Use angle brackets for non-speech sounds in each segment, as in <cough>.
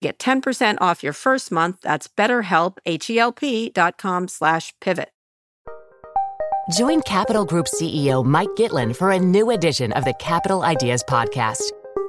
Get 10% off your first month. That's betterhelp, H-E-L-P dot com slash pivot. Join Capital Group CEO Mike Gitlin for a new edition of the Capital Ideas Podcast.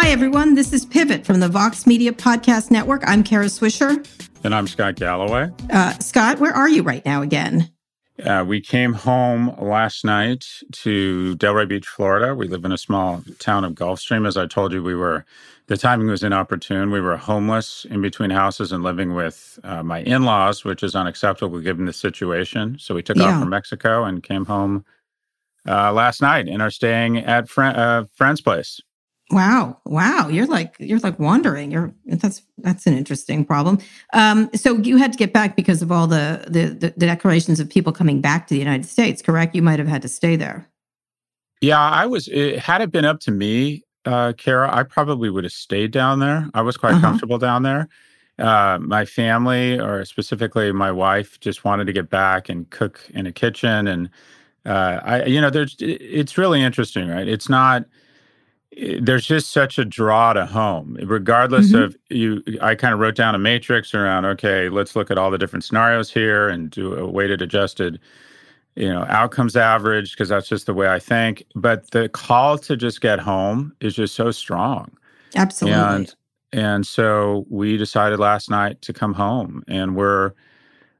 Hi, everyone. This is Pivot from the Vox Media Podcast Network. I'm Kara Swisher. And I'm Scott Galloway. Uh, Scott, where are you right now again? Uh, we came home last night to Delray Beach, Florida. We live in a small town of Gulfstream. As I told you, we were the timing was inopportune. We were homeless in between houses and living with uh, my in laws, which is unacceptable given the situation. So we took yeah. off from Mexico and came home uh, last night and are staying at fr- uh, friend's place. Wow, wow! You're like you're like wandering. You're that's that's an interesting problem. Um, so you had to get back because of all the, the the the declarations of people coming back to the United States. Correct? You might have had to stay there. Yeah, I was. It, had it been up to me, uh, Kara, I probably would have stayed down there. I was quite uh-huh. comfortable down there. Uh, my family, or specifically my wife, just wanted to get back and cook in a kitchen. And uh, I, you know, there's it's really interesting, right? It's not. There's just such a draw to home, regardless mm-hmm. of you. I kind of wrote down a matrix around. Okay, let's look at all the different scenarios here and do a weighted adjusted you know outcomes average because that's just the way i think but the call to just get home is just so strong absolutely and and so we decided last night to come home and we're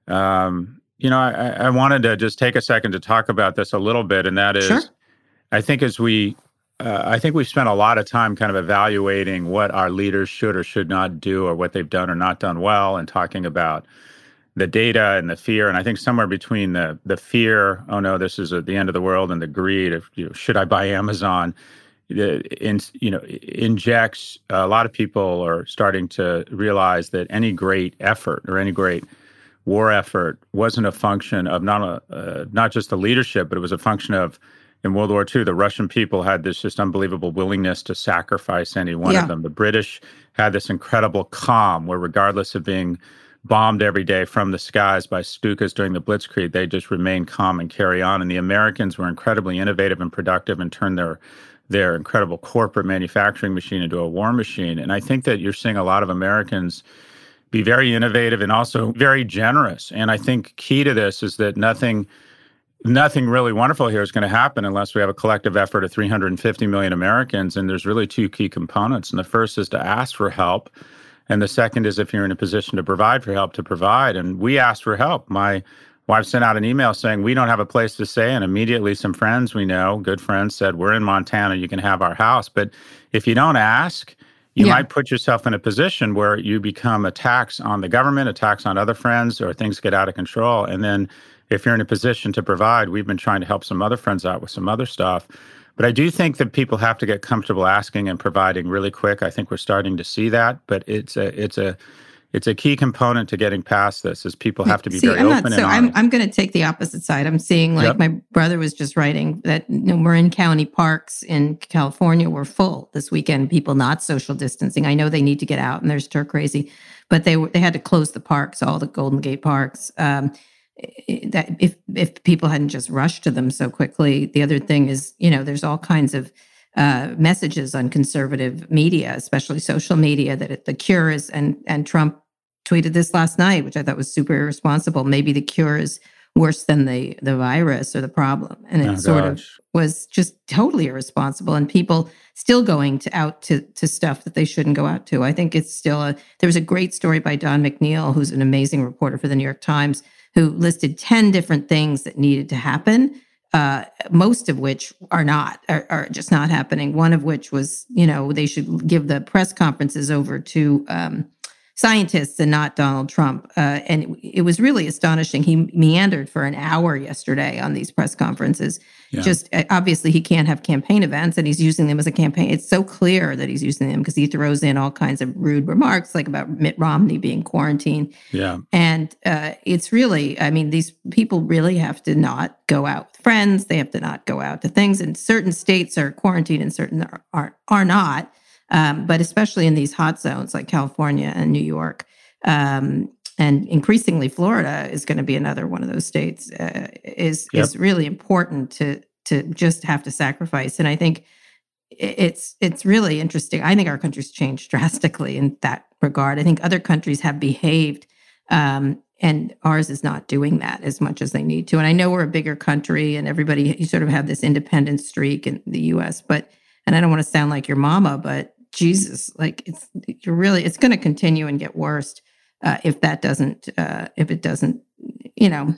um you know i i wanted to just take a second to talk about this a little bit and that is sure. i think as we uh, I think we've spent a lot of time kind of evaluating what our leaders should or should not do, or what they've done or not done well, and talking about the data and the fear, and I think somewhere between the the fear, oh no, this is at the end of the world, and the greed of you know, should I buy Amazon, in, you know, injects a lot of people are starting to realize that any great effort or any great war effort wasn't a function of not a, uh, not just the leadership, but it was a function of in World War II, the Russian people had this just unbelievable willingness to sacrifice any one yeah. of them. The British had this incredible calm where, regardless of being bombed every day from the skies by Stukas during the Blitzkrieg, they just remain calm and carry on. And the Americans were incredibly innovative and productive and turned their their incredible corporate manufacturing machine into a war machine. And I think that you're seeing a lot of Americans be very innovative and also very generous. And I think key to this is that nothing nothing really wonderful here is going to happen unless we have a collective effort of 350 million Americans. And there's really two key components. And the first is to ask for help and the second is if you're in a position to provide for help, to provide. And we asked for help. My wife sent out an email saying, We don't have a place to stay. And immediately, some friends we know, good friends, said, We're in Montana. You can have our house. But if you don't ask, you yeah. might put yourself in a position where you become a tax on the government, a tax on other friends, or things get out of control. And then if you're in a position to provide, we've been trying to help some other friends out with some other stuff. But I do think that people have to get comfortable asking and providing really quick. I think we're starting to see that, but it's a it's a it's a key component to getting past this is people have to be See, very I'm open not, so I'm, I'm going to take the opposite side. I'm seeing like yep. my brother was just writing that you know, Marin County parks in California were full this weekend. People not social distancing. I know they need to get out and they're stir crazy, but they they had to close the parks, all the Golden Gate parks. Um, that if if people hadn't just rushed to them so quickly the other thing is you know there's all kinds of uh, messages on conservative media, especially social media, that it, the cure is, and and Trump tweeted this last night, which I thought was super irresponsible. Maybe the cure is worse than the the virus or the problem, and it oh, sort gosh. of was just totally irresponsible. And people still going to out to to stuff that they shouldn't go out to. I think it's still a. There was a great story by Don McNeil, who's an amazing reporter for the New York Times, who listed ten different things that needed to happen uh, most of which are not are, are, just not happening. One of which was, you know, they should give the press conferences over to um, scientists and not Donald Trump. Uh, and it, it, was really astonishing. He meandered for an hour yesterday on these press conferences. Yeah. Just uh, obviously, he can't have campaign events, and he's using them as a campaign. It's so clear that he's using them because he throws in all kinds of rude remarks, like about Mitt Romney being quarantined. Yeah, and uh, it's really, I mean, these people really have to not go out with friends. They have to not go out to things. And certain states are quarantined, and certain are are, are not um, but especially in these hot zones like California and New York. Um, and increasingly, Florida is going to be another one of those states. Uh, is yep. is really important to to just have to sacrifice. And I think it's it's really interesting. I think our country's changed <laughs> drastically in that regard. I think other countries have behaved, um, and ours is not doing that as much as they need to. And I know we're a bigger country, and everybody you sort of have this independent streak in the U.S. But and I don't want to sound like your mama, but Jesus, like it's you're really it's going to continue and get worse uh, if that doesn't uh, if it doesn't you know.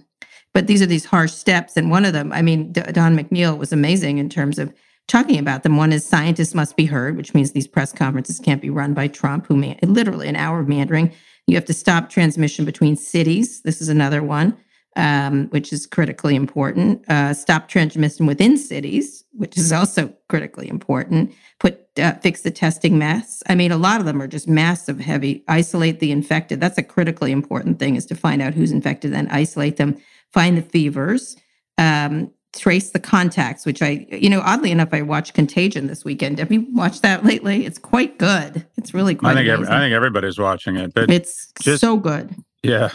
But these are these harsh steps, and one of them, I mean, Don McNeil was amazing in terms of talking about them. One is scientists must be heard, which means these press conferences can't be run by Trump, who may, literally an hour of meandering. You have to stop transmission between cities. This is another one um, which is critically important. Uh, stop transmission within cities, which is also critically important. Put uh, fix the testing mess. I mean, a lot of them are just massive, heavy. Isolate the infected. That's a critically important thing: is to find out who's infected, then isolate them. Find the fevers. Um, trace the contacts, which I, you know, oddly enough, I watched Contagion this weekend. Have you watched that lately? It's quite good. It's really quite. I think every, I think everybody's watching it, but it's just, so good. Yeah,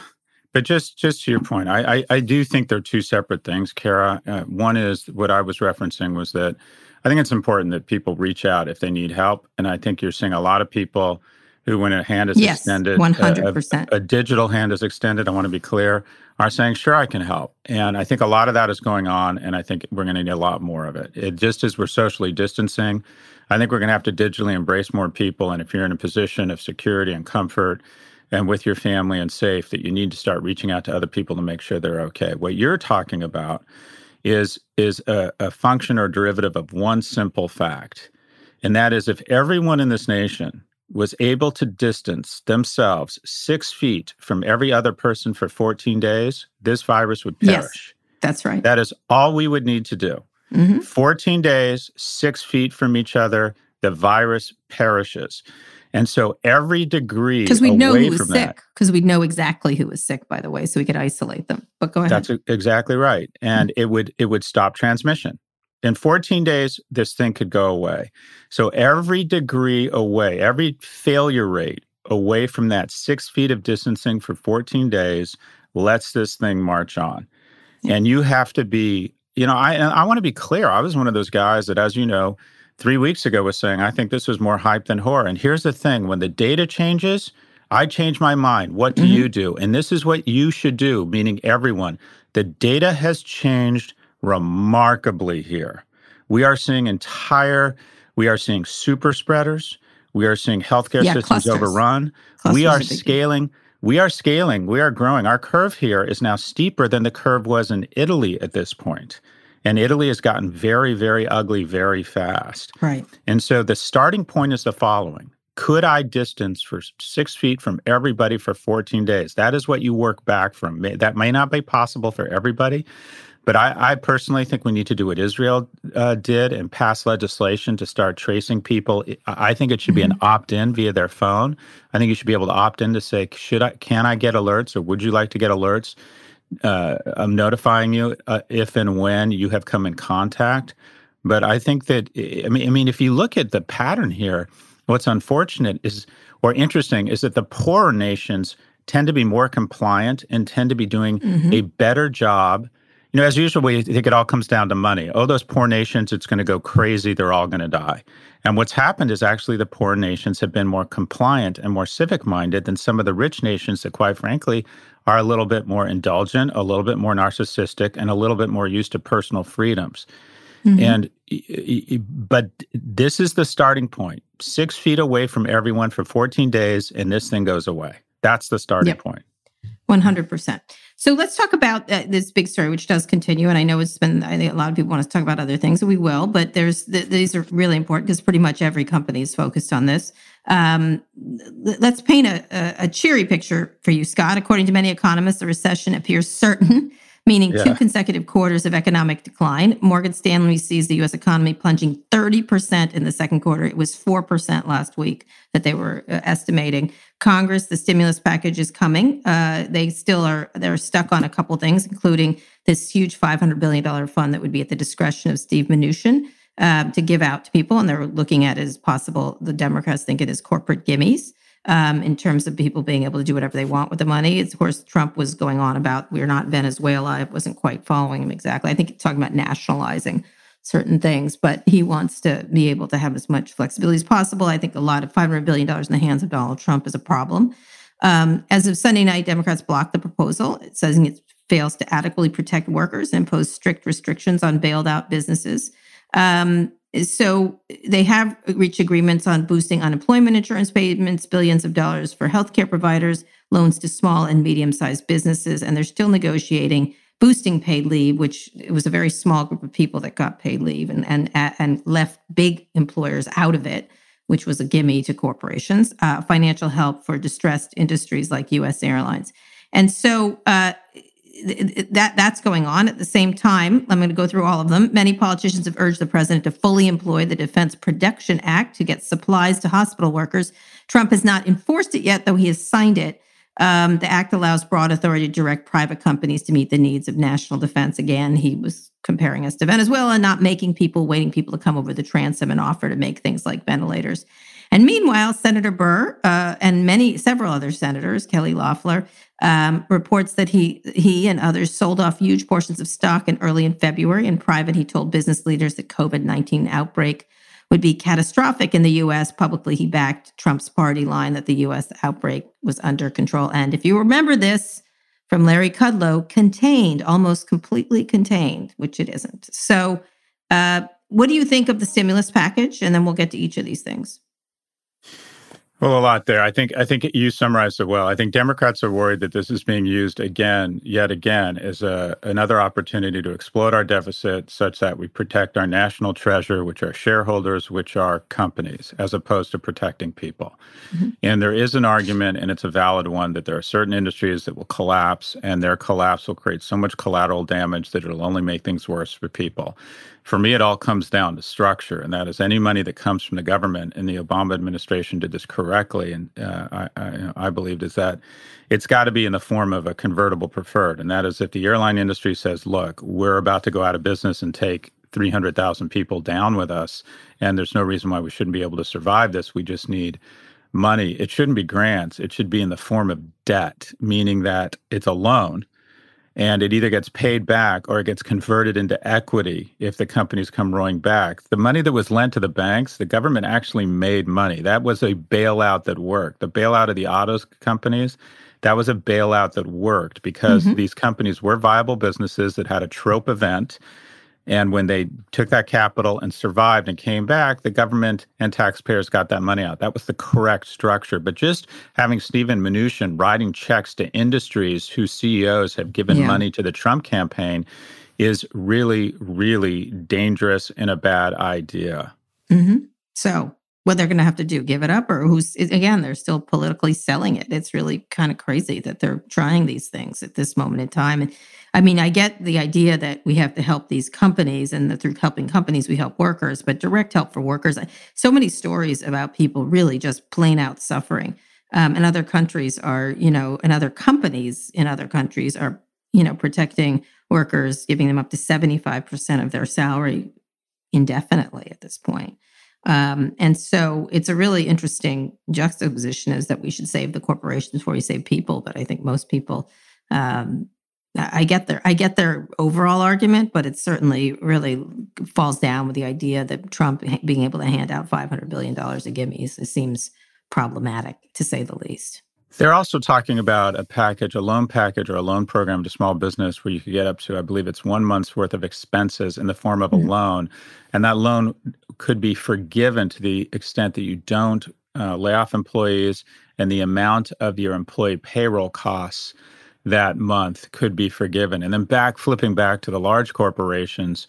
but just just to your point, I I, I do think they're two separate things, Kara. Uh, one is what I was referencing was that I think it's important that people reach out if they need help, and I think you're seeing a lot of people who, when a hand is yes, extended, one hundred percent, a digital hand is extended. I want to be clear, are saying, "Sure, I can help," and I think a lot of that is going on, and I think we're going to need a lot more of it. It just as we're socially distancing, I think we're going to have to digitally embrace more people, and if you're in a position of security and comfort and with your family and safe that you need to start reaching out to other people to make sure they're okay. What you're talking about is is a, a function or derivative of one simple fact, and that is if everyone in this nation was able to distance themselves six feet from every other person for 14 days, this virus would perish. Yes, that's right. That is all we would need to do. Mm-hmm. 14 days, six feet from each other, the virus perishes. And so every degree because we know who was sick because we know exactly who was sick, by the way, so we could isolate them. But go ahead. That's exactly right, and mm-hmm. it would it would stop transmission. In 14 days, this thing could go away. So every degree away, every failure rate away from that six feet of distancing for 14 days lets this thing march on. Yeah. And you have to be, you know, I I want to be clear. I was one of those guys that, as you know, three weeks ago was saying, I think this was more hype than horror. And here's the thing when the data changes, I change my mind. What do mm-hmm. you do? And this is what you should do, meaning everyone. The data has changed remarkably here. We are seeing entire, we are seeing super spreaders. We are seeing healthcare yeah, systems clusters. overrun. Clusters we are scaling. We are scaling. We are growing. Our curve here is now steeper than the curve was in Italy at this point. And Italy has gotten very, very ugly very fast. Right. And so the starting point is the following Could I distance for six feet from everybody for 14 days? That is what you work back from. That may not be possible for everybody. But I, I personally think we need to do what Israel uh, did and pass legislation to start tracing people. I think it should be mm-hmm. an opt-in via their phone. I think you should be able to opt in to say, "Should I? Can I get alerts, or would you like to get alerts?" Uh, I'm notifying you uh, if and when you have come in contact. But I think that I mean, I mean, if you look at the pattern here, what's unfortunate is, or interesting, is that the poorer nations tend to be more compliant and tend to be doing mm-hmm. a better job you know, as usual, we think it all comes down to money. Oh, those poor nations, it's going to go crazy. They're all going to die. And what's happened is actually the poor nations have been more compliant and more civic minded than some of the rich nations that, quite frankly, are a little bit more indulgent, a little bit more narcissistic, and a little bit more used to personal freedoms. Mm-hmm. And but this is the starting point. Six feet away from everyone for 14 days, and this thing goes away. That's the starting yep. point. 100%. So let's talk about uh, this big story, which does continue. And I know it's been, I think a lot of people want to talk about other things, and we will, but there's, th- these are really important because pretty much every company is focused on this. Um, let's paint a, a, cheery picture for you, Scott. According to many economists, the recession appears certain <laughs> meaning yeah. two consecutive quarters of economic decline. Morgan Stanley sees the US economy plunging 30% in the second quarter. It was 4% last week that they were uh, estimating. Congress, the stimulus package is coming. Uh, they still are they're stuck on a couple things, including this huge $500 billion fund that would be at the discretion of Steve Mnuchin. Uh, to give out to people, and they're looking at it as possible. The Democrats think it is corporate gimmies um, in terms of people being able to do whatever they want with the money. Of course, Trump was going on about we're not Venezuela. I wasn't quite following him exactly. I think he's talking about nationalizing certain things, but he wants to be able to have as much flexibility as possible. I think a lot of $500 billion in the hands of Donald Trump is a problem. Um, as of Sunday night, Democrats blocked the proposal. Says it fails to adequately protect workers and impose strict restrictions on bailed out businesses. Um, so they have reached agreements on boosting unemployment insurance payments, billions of dollars for healthcare providers, loans to small and medium sized businesses, and they're still negotiating boosting paid leave, which it was a very small group of people that got paid leave and and and left big employers out of it, which was a gimme to corporations. Uh, financial help for distressed industries like U.S. airlines, and so. Uh, that that's going on. At the same time i'm going to go through all of them. Many politicians have urged the president to fully employ the defense production act to get supplies to hospital workers. Trump has not enforced it yet though he has signed it. Um, the act allows broad authority to direct private companies to meet the needs of national defense. Again he was comparing us to venezuela not making people waiting people to come over the transom and offer to make things like ventilators and meanwhile, Senator Burr uh, and many several other senators, Kelly Loeffler, um, reports that he he and others sold off huge portions of stock in early in February. In private, he told business leaders that COVID nineteen outbreak would be catastrophic in the U.S. Publicly, he backed Trump's party line that the U.S. outbreak was under control. And if you remember this from Larry Kudlow, contained, almost completely contained, which it isn't. So, uh, what do you think of the stimulus package? And then we'll get to each of these things. Well, a lot there. I think I think you summarized it well. I think Democrats are worried that this is being used again, yet again, as a, another opportunity to explode our deficit such that we protect our national treasure, which are shareholders, which are companies, as opposed to protecting people. Mm-hmm. And there is an argument, and it's a valid one, that there are certain industries that will collapse, and their collapse will create so much collateral damage that it'll only make things worse for people for me, it all comes down to structure, and that is any money that comes from the government. And the Obama administration did this correctly, and uh, I, I, I believed is that it's got to be in the form of a convertible preferred, and that is if the airline industry says, "Look, we're about to go out of business and take 300,000 people down with us, and there's no reason why we shouldn't be able to survive this. We just need." Money, it shouldn't be grants. It should be in the form of debt, meaning that it's a loan and it either gets paid back or it gets converted into equity if the companies come rolling back. The money that was lent to the banks, the government actually made money. That was a bailout that worked. The bailout of the autos companies, that was a bailout that worked because mm-hmm. these companies were viable businesses that had a trope event and when they took that capital and survived and came back, the government and taxpayers got that money out. That was the correct structure. But just having Stephen Mnuchin writing checks to industries whose CEOs have given yeah. money to the Trump campaign is really, really dangerous and a bad idea. Mm-hmm. So, what they're going to have to do, give it up, or who's again, they're still politically selling it. It's really kind of crazy that they're trying these things at this moment in time. And I mean, I get the idea that we have to help these companies and that through helping companies, we help workers, but direct help for workers. So many stories about people really just plain out suffering. Um, and other countries are, you know, and other companies in other countries are, you know, protecting workers, giving them up to 75% of their salary indefinitely at this point. Um, and so it's a really interesting juxtaposition is that we should save the corporations before we save people. But I think most people um, I get their I get their overall argument, but it certainly really falls down with the idea that Trump being able to hand out five hundred billion dollars of gimmies it seems problematic to say the least. They're also talking about a package, a loan package or a loan program to small business where you could get up to, I believe it's one month's worth of expenses in the form of a mm-hmm. loan. And that loan could be forgiven to the extent that you don't uh, lay off employees and the amount of your employee payroll costs that month could be forgiven. And then back, flipping back to the large corporations,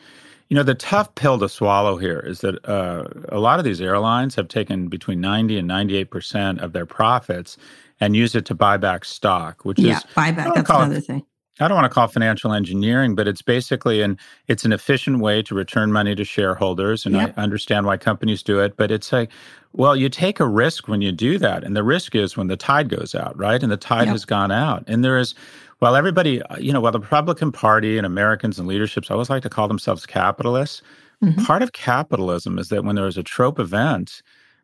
you know, the tough pill to swallow here is that uh, a lot of these airlines have taken between 90 and 98% of their profits and use it to buy back stock, which is yeah, is buyback. That's another it, thing. I don't want to call financial engineering, but it's basically an it's an efficient way to return money to shareholders, and yep. I understand why companies do it. But it's like, well, you take a risk when you do that, and the risk is when the tide goes out, right? And the tide yep. has gone out, and there is, while everybody, you know, while the Republican Party and Americans and leaderships always like to call themselves capitalists, mm-hmm. part of capitalism is that when there is a trope event,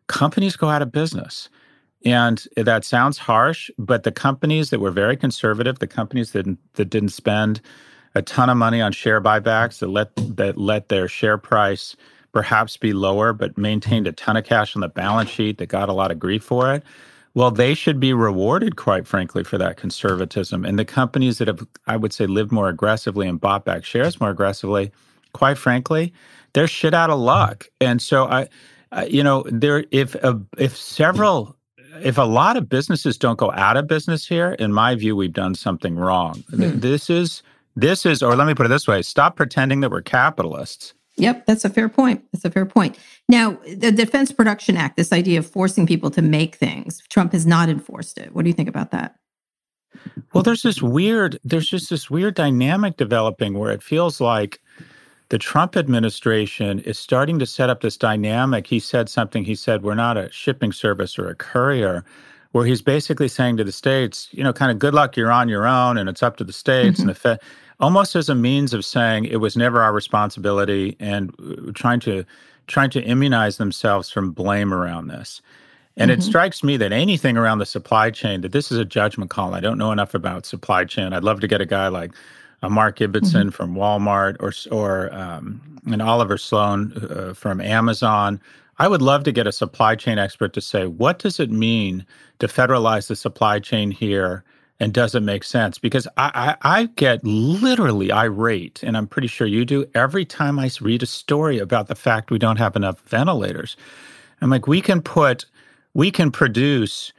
companies go out of business. And that sounds harsh, but the companies that were very conservative, the companies that that didn't spend a ton of money on share buybacks, that let that let their share price perhaps be lower, but maintained a ton of cash on the balance sheet, that got a lot of grief for it. Well, they should be rewarded, quite frankly, for that conservatism. And the companies that have, I would say, lived more aggressively and bought back shares more aggressively, quite frankly, they're shit out of luck. And so I, you know, there if if several if a lot of businesses don't go out of business here, in my view, we've done something wrong. Hmm. This is this is, or let me put it this way: stop pretending that we're capitalists. Yep, that's a fair point. That's a fair point. Now, the Defense Production Act, this idea of forcing people to make things, Trump has not enforced it. What do you think about that? Well, there's this weird, there's just this weird dynamic developing where it feels like the Trump administration is starting to set up this dynamic. He said something, he said, we're not a shipping service or a courier, where he's basically saying to the states, you know, kind of good luck, you're on your own and it's up to the states. Mm-hmm. And the Fed, almost as a means of saying it was never our responsibility and uh, trying to trying to immunize themselves from blame around this. And mm-hmm. it strikes me that anything around the supply chain, that this is a judgment call. I don't know enough about supply chain. I'd love to get a guy like a Mark Ibbotson mm-hmm. from Walmart or or um, an Oliver Sloan uh, from Amazon. I would love to get a supply chain expert to say what does it mean to federalize the supply chain here, and does it make sense? Because I, I, I get literally irate, and I'm pretty sure you do every time I read a story about the fact we don't have enough ventilators. I'm like, we can put, we can produce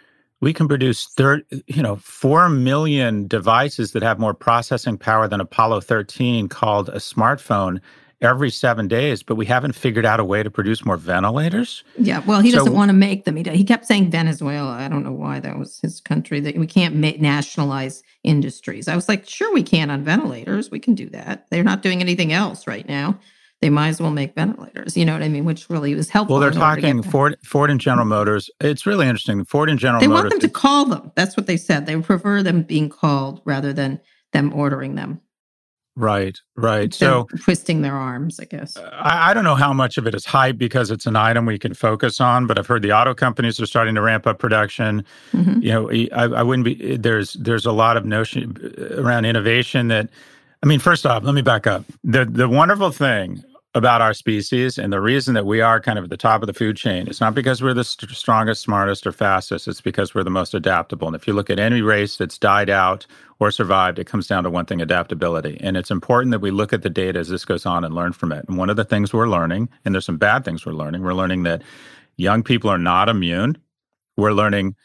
we can produce thir- you know 4 million devices that have more processing power than Apollo 13 called a smartphone every 7 days but we haven't figured out a way to produce more ventilators. Yeah well he doesn't want to make them. He, he kept saying venezuela. I don't know why that was his country that we can't ma- nationalize industries. I was like sure we can on ventilators. We can do that. They're not doing anything else right now they might as well make ventilators. You know what I mean? Which really was helpful. Well, they're talking Ford, Ford and General Motors. It's really interesting. Ford and General they Motors. want them to call them. That's what they said. They prefer them being called rather than them ordering them. Right, right. They're so twisting their arms, I guess. I, I, don't know how much of it is hype because it's an item we can focus on, but I've heard the auto companies are starting to ramp up production. Mm-hmm. You know, I, I wouldn't be. There's there's a lot of notion around innovation that. I mean, first off, let me back up. The the wonderful thing about our species and the reason that we are kind of at the top of the food chain it's not because we're the st- strongest smartest or fastest it's because we're the most adaptable and if you look at any race that's died out or survived it comes down to one thing adaptability and it's important that we look at the data as this goes on and learn from it and one of the things we're learning and there's some bad things we're learning we're learning that young people are not immune we're learning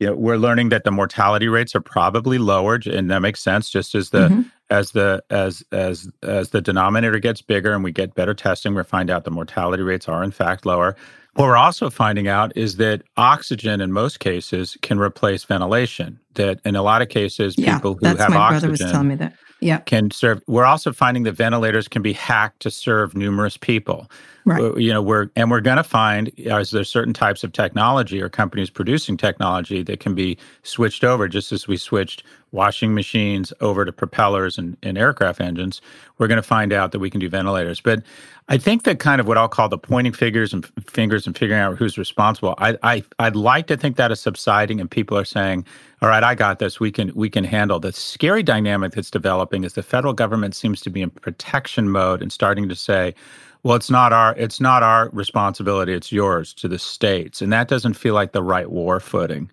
you know, we're learning that the mortality rates are probably lower, and that makes sense. Just as the mm-hmm. As the as as as the denominator gets bigger and we get better testing, we find out the mortality rates are in fact lower. What we're also finding out is that oxygen, in most cases, can replace ventilation. That in a lot of cases, yeah, people who have my oxygen brother was telling me that. Yeah, can serve. We're also finding that ventilators can be hacked to serve numerous people. Right. You know, we're and we're going to find as there's certain types of technology or companies producing technology that can be switched over, just as we switched washing machines over to propellers and, and aircraft engines. We're going to find out that we can do ventilators. But I think that kind of what I'll call the pointing figures and fingers and figuring out who's responsible. I, I I'd like to think that is subsiding, and people are saying, all right, I got this. We can we can handle the scary dynamic that's developing is the federal government seems to be in protection mode and starting to say, well, it's not our it's not our responsibility, it's yours to the states. And that doesn't feel like the right war footing.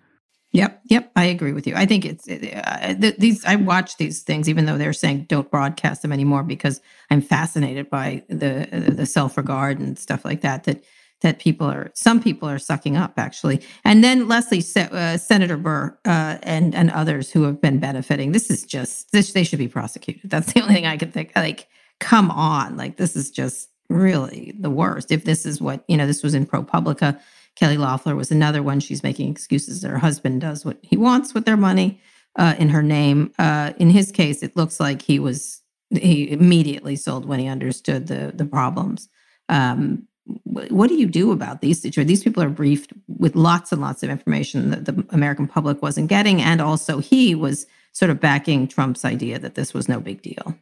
Yep, yep, I agree with you. I think it's uh, these. I watch these things, even though they're saying don't broadcast them anymore, because I'm fascinated by the the self regard and stuff like that. That that people are some people are sucking up actually. And then leslie uh, senator burr uh, and and others who have been benefiting. This is just this they should be prosecuted. That's the only thing i can think like come on. Like this is just really the worst. If this is what you know this was in ProPublica kelly loeffler was another one. She's making excuses that her husband does what he wants with their money uh, in her name. Uh, in his case it looks like he was he immediately sold when he understood the the problems. Um, what do you do about these situations? These people are briefed with lots and lots of information that the American public wasn't getting. And also, he was sort of backing Trump's idea that this was no big deal.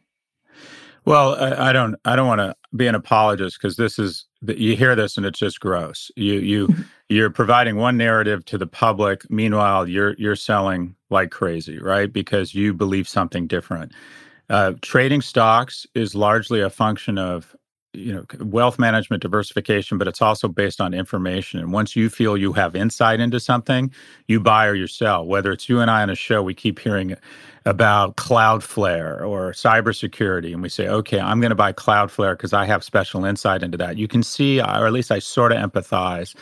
Well, I, I don't. I don't want to be an apologist because this is you hear this and it's just gross. You you <laughs> you're providing one narrative to the public. Meanwhile, you're you're selling like crazy, right? Because you believe something different. Uh, trading stocks is largely a function of you know wealth management diversification but it's also based on information. And once you feel you have insight into something you buy or you sell. Whether it's you and i on a show we keep hearing about cloudflare or cybersecurity and we say okay i'm going to buy cloudflare because i have special insight into that. You can see or at least i sort of empathize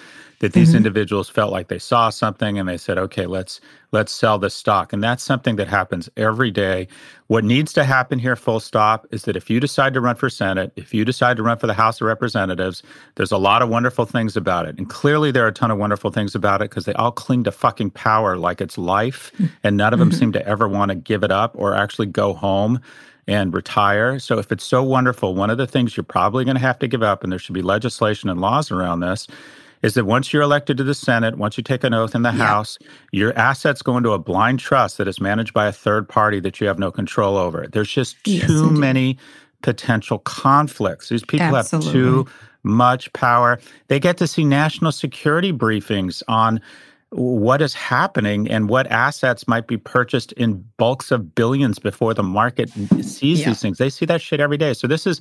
that these mm-hmm. individuals felt like they saw something and they said, okay, let's let's sell this stock. And that's something that happens every day. What needs to happen here, full stop, is that if you decide to run for Senate, if you decide to run for the House of Representatives, there's a lot of wonderful things about it. And clearly there are a ton of wonderful things about it because they all cling to fucking power like it's life. Mm-hmm. And none of them mm-hmm. seem to ever want to give it up or actually go home and retire. So if it's so wonderful, one of the things you're probably going to have to give up, and there should be legislation and laws around this, is that once you're elected to the Senate, once you take an oath in the yeah. House, your assets go into a blind trust that is managed by a third party that you have no control over. There's just yes, too many potential conflicts. These people Absolutely. have too much power. They get to see national security briefings on what is happening and what assets might be purchased in bulks of billions before the market sees yeah. these things. They see that shit every day. So this is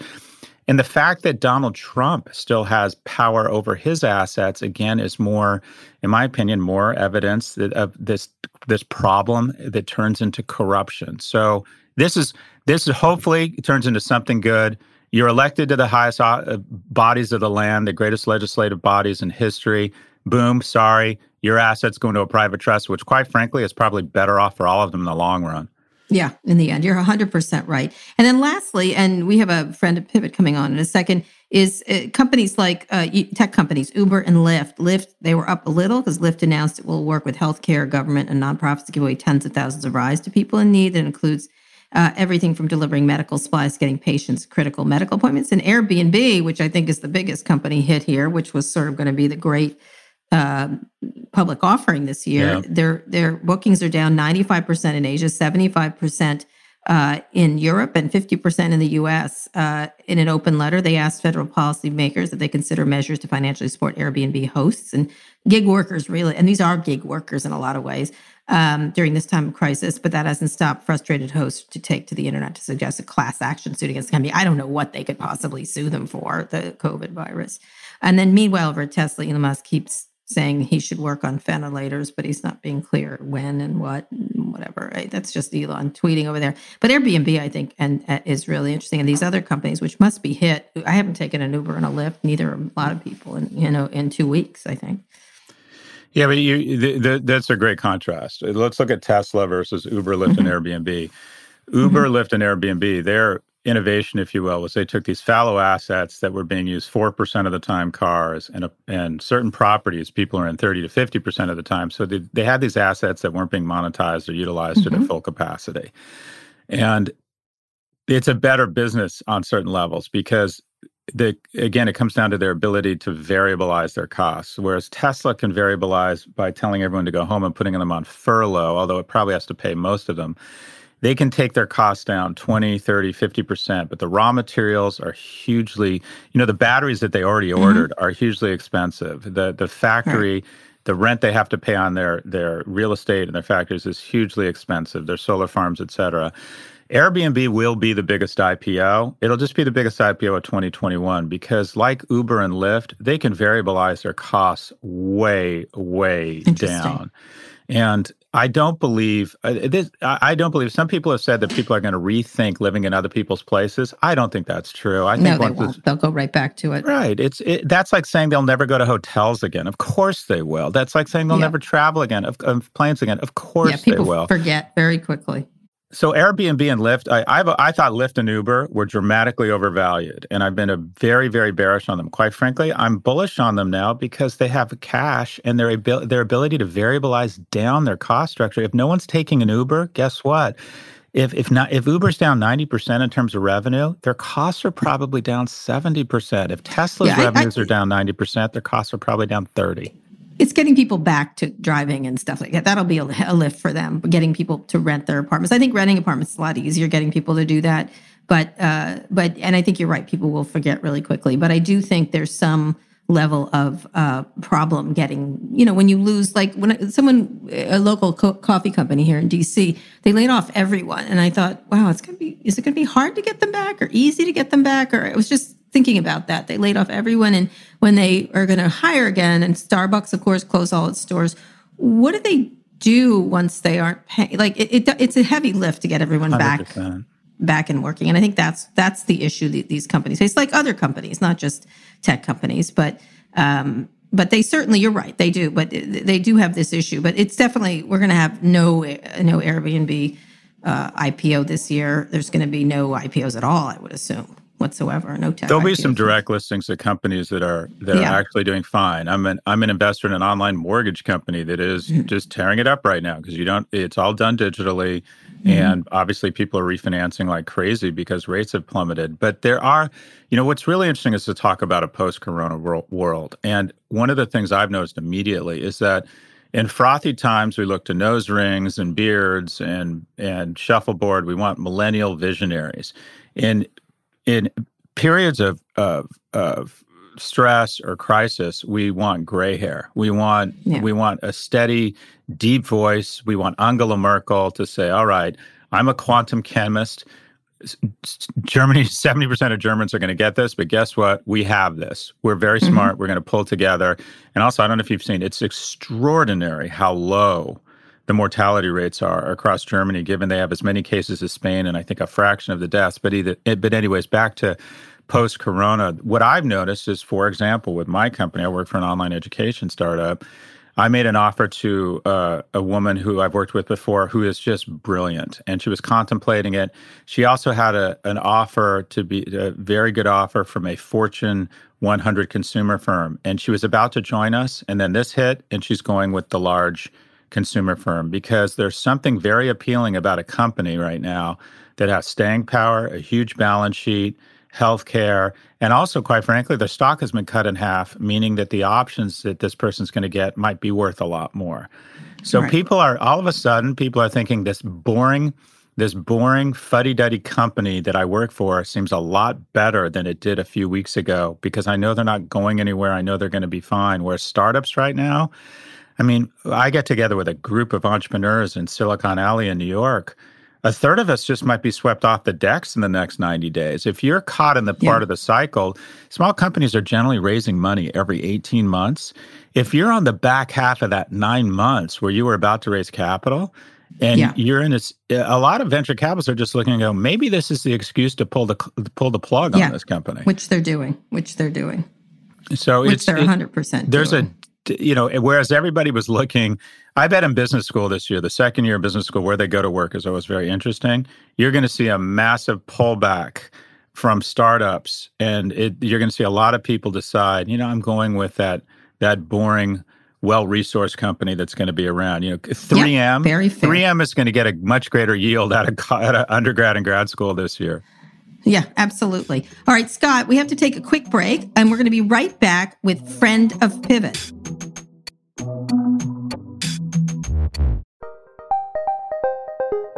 and the fact that Donald Trump still has power over his assets, again, is more, in my opinion, more evidence that, of this this problem that turns into corruption. So this is this is hopefully turns into something good. You're elected to the highest uh, bodies of the land, the greatest legislative bodies in history. Boom, sorry, your assets go into a private trust, which, quite frankly, is probably better off for all of them in the long run. Yeah, in the end, you're 100% right. And then lastly, and we have a friend of Pivot coming on in a second, is uh, companies like uh, tech companies, Uber and Lyft. Lyft, they were up a little because Lyft announced it will work with healthcare, government, and nonprofits to give away tens of thousands of rides to people in need. That includes uh, everything from delivering medical supplies, getting patients critical medical appointments, and Airbnb, which I think is the biggest company hit here, which was sort of going to be the great uh, public offering this year. Yeah. Their their bookings are down 95% in Asia, 75% uh, in Europe, and 50% in the U.S. Uh, in an open letter, they asked federal policymakers that they consider measures to financially support Airbnb hosts and gig workers. Really, and these are gig workers in a lot of ways. Um, during this time of crisis, but that hasn't stopped frustrated hosts to take to the internet to suggest a class action suit against the company. I don't know what they could possibly sue them for, the COVID virus. And then meanwhile, over at Tesla, Elon Musk keeps saying he should work on ventilators, but he's not being clear when and what, and whatever. Right? That's just Elon tweeting over there. But Airbnb, I think, and uh, is really interesting. And these other companies, which must be hit. I haven't taken an Uber and a Lyft. Neither a lot of people, in you know, in two weeks. I think. Yeah, but you, the, the, that's a great contrast. Let's look at Tesla versus Uber, Lyft, and Airbnb. Uber, mm-hmm. Lyft, and Airbnb, they're innovation, if you will, was they took these fallow assets that were being used 4% of the time cars and, and certain properties people are in 30 to 50% of the time. So they, they had these assets that weren't being monetized or utilized mm-hmm. to their mm-hmm. full capacity. And it's a better business on certain levels because the again it comes down to their ability to variabilize their costs whereas tesla can variabilize by telling everyone to go home and putting them on furlough although it probably has to pay most of them they can take their costs down 20 30 50% but the raw materials are hugely you know the batteries that they already mm-hmm. ordered are hugely expensive the the factory right. the rent they have to pay on their their real estate and their factories is hugely expensive. Their solar farms, etc. Airbnb will be the biggest IPO. It'll just be the biggest IPO of 2021 because, like Uber and Lyft, they can variabilize their costs way, way down. And I don't believe uh, this. I don't believe some people have said that people are going to rethink living in other people's places. I don't think that's true. I no, think they won't. They'll go right back to it. Right. It's it, that's like saying they'll never go to hotels again. Of course they will. That's like saying they'll yeah. never travel again. Of, of, planes again. Of course yeah, people they will. Forget very quickly. So Airbnb and Lyft, I, I've, i thought Lyft and Uber were dramatically overvalued, and I've been a very, very bearish on them. Quite frankly, I'm bullish on them now because they have cash and their abil- their ability to variabilize down their cost structure. If no one's taking an Uber, guess what? If if not if Uber's down 90% in terms of revenue, their costs are probably down 70%. If Tesla's yeah, revenues I, I, are down 90%, their costs are probably down 30 it's getting people back to driving and stuff like that. That'll be a, lift for them. Getting people to rent their apartments. I think renting apartments is a lot easier. Getting people to do that, but uh, but and I think you're right. People will forget really quickly. But I do think there's some level of uh, problem getting. You know, when you lose like when someone a local co- coffee company here in DC, they laid off everyone, and I thought, wow, it's gonna be is it gonna be hard to get them back or easy to get them back? Or it was just thinking about that. They laid off everyone, and when they are going to hire again, and Starbucks, of course, closed all its stores. What do they do once they aren't paying? Like it, it it's a heavy lift to get everyone 100%. back back and working, and I think that's that's the issue that these companies face, like other companies, not just tech companies, but. Um, but they certainly, you're right, they do, but they do have this issue. But it's definitely we're going to have no no Airbnb uh, IPO this year. There's going to be no IPOs at all, I would assume whatsoever. No tech. There'll be some direct listings of companies that are that yeah. are actually doing fine. I'm an I'm an investor in an online mortgage company that is mm-hmm. just tearing it up right now because you don't. It's all done digitally, mm-hmm. and obviously people are refinancing like crazy because rates have plummeted. But there are, you know, what's really interesting is to talk about a post-corona world. And one of the things I've noticed immediately is that. In frothy times, we look to nose rings and beards and and shuffleboard. We want millennial visionaries. In in periods of, of, of stress or crisis, we want gray hair. We want yeah. we want a steady, deep voice. We want Angela Merkel to say, "All right, I'm a quantum chemist. Germany, <laughs> 70% of Germans are going to get this, but guess what? We have this. We're very mm-hmm. smart. We're going to pull together. And also, I don't know if you've seen, it's extraordinary how low the mortality rates are across Germany, given they have as many cases as Spain and I think a fraction of the deaths. But either, but anyways, back to post Corona, what I've noticed is, for example, with my company, I work for an online education startup. I made an offer to uh, a woman who I've worked with before who is just brilliant, and she was contemplating it. She also had a, an offer to be a very good offer from a Fortune 100 consumer firm, and she was about to join us. And then this hit, and she's going with the large consumer firm because there's something very appealing about a company right now that has staying power, a huge balance sheet, healthcare, and also, quite frankly, the stock has been cut in half, meaning that the options that this person's going to get might be worth a lot more. So right. people are all of a sudden people are thinking this boring this boring fuddy-duddy company that I work for seems a lot better than it did a few weeks ago because I know they're not going anywhere. I know they're going to be fine. Whereas startups right now, I mean, I get together with a group of entrepreneurs in Silicon Alley in New York. A third of us just might be swept off the decks in the next 90 days. If you're caught in the part yeah. of the cycle, small companies are generally raising money every 18 months. If you're on the back half of that nine months where you were about to raise capital, and yeah. you're in this, a lot of venture capitalists are just looking and go, maybe this is the excuse to pull the pull the plug yeah. on this company, which they're doing, which they're doing. So which it's they're 100 percent. There's a you know, whereas everybody was looking, I bet in business school this year, the second year of business school, where they go to work is always very interesting. You're going to see a massive pullback from startups, and it, you're going to see a lot of people decide, you know, I'm going with that that boring, well-resourced company that's going to be around. You know, 3M, yeah, very fair. 3M is going to get a much greater yield out of, out of undergrad and grad school this year. Yeah, absolutely. All right, Scott, we have to take a quick break and we're going to be right back with Friend of Pivot.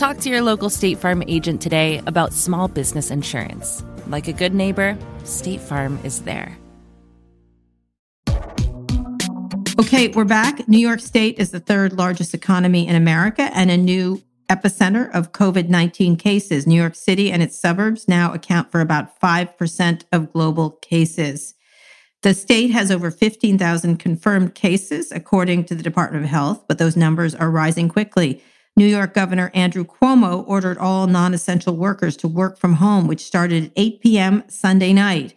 Talk to your local State Farm agent today about small business insurance. Like a good neighbor, State Farm is there. Okay, we're back. New York State is the third largest economy in America and a new epicenter of COVID 19 cases. New York City and its suburbs now account for about 5% of global cases. The state has over 15,000 confirmed cases, according to the Department of Health, but those numbers are rising quickly. New York Governor Andrew Cuomo ordered all non essential workers to work from home, which started at 8 p.m. Sunday night.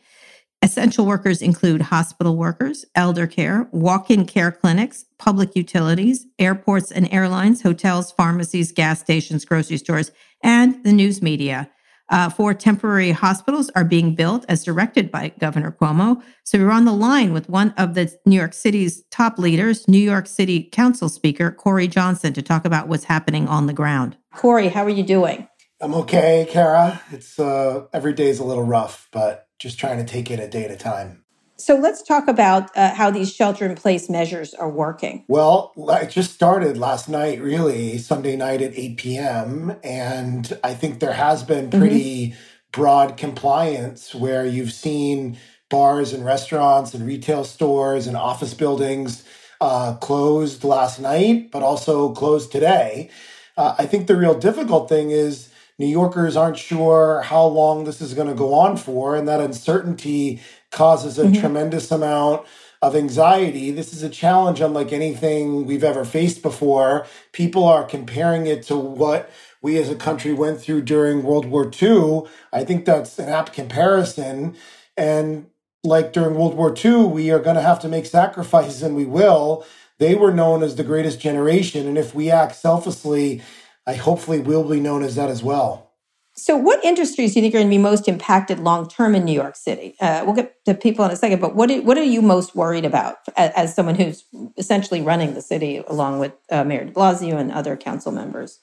Essential workers include hospital workers, elder care, walk in care clinics, public utilities, airports and airlines, hotels, pharmacies, gas stations, grocery stores, and the news media. Uh, four temporary hospitals are being built as directed by Governor Cuomo. So we're on the line with one of the New York City's top leaders, New York City Council Speaker Corey Johnson, to talk about what's happening on the ground. Corey, how are you doing? I'm okay, Kara. It's uh, every day's a little rough, but just trying to take it a day at a time. So let's talk about uh, how these shelter in place measures are working. Well, it just started last night, really, Sunday night at 8 p.m. And I think there has been mm-hmm. pretty mm-hmm. broad compliance where you've seen bars and restaurants and retail stores and office buildings uh, closed last night, but also closed today. Uh, I think the real difficult thing is New Yorkers aren't sure how long this is going to go on for, and that uncertainty causes a mm-hmm. tremendous amount of anxiety. This is a challenge unlike anything we've ever faced before. People are comparing it to what we as a country went through during World War II. I think that's an apt comparison. And like during World War II, we are going to have to make sacrifices, and we will. They were known as the greatest generation. And if we act selflessly I hopefully will be known as that as well. So, what industries do you think are going to be most impacted long term in New York City? Uh, we'll get to people in a second, but what do, what are you most worried about as, as someone who's essentially running the city along with uh, Mayor De Blasio and other council members?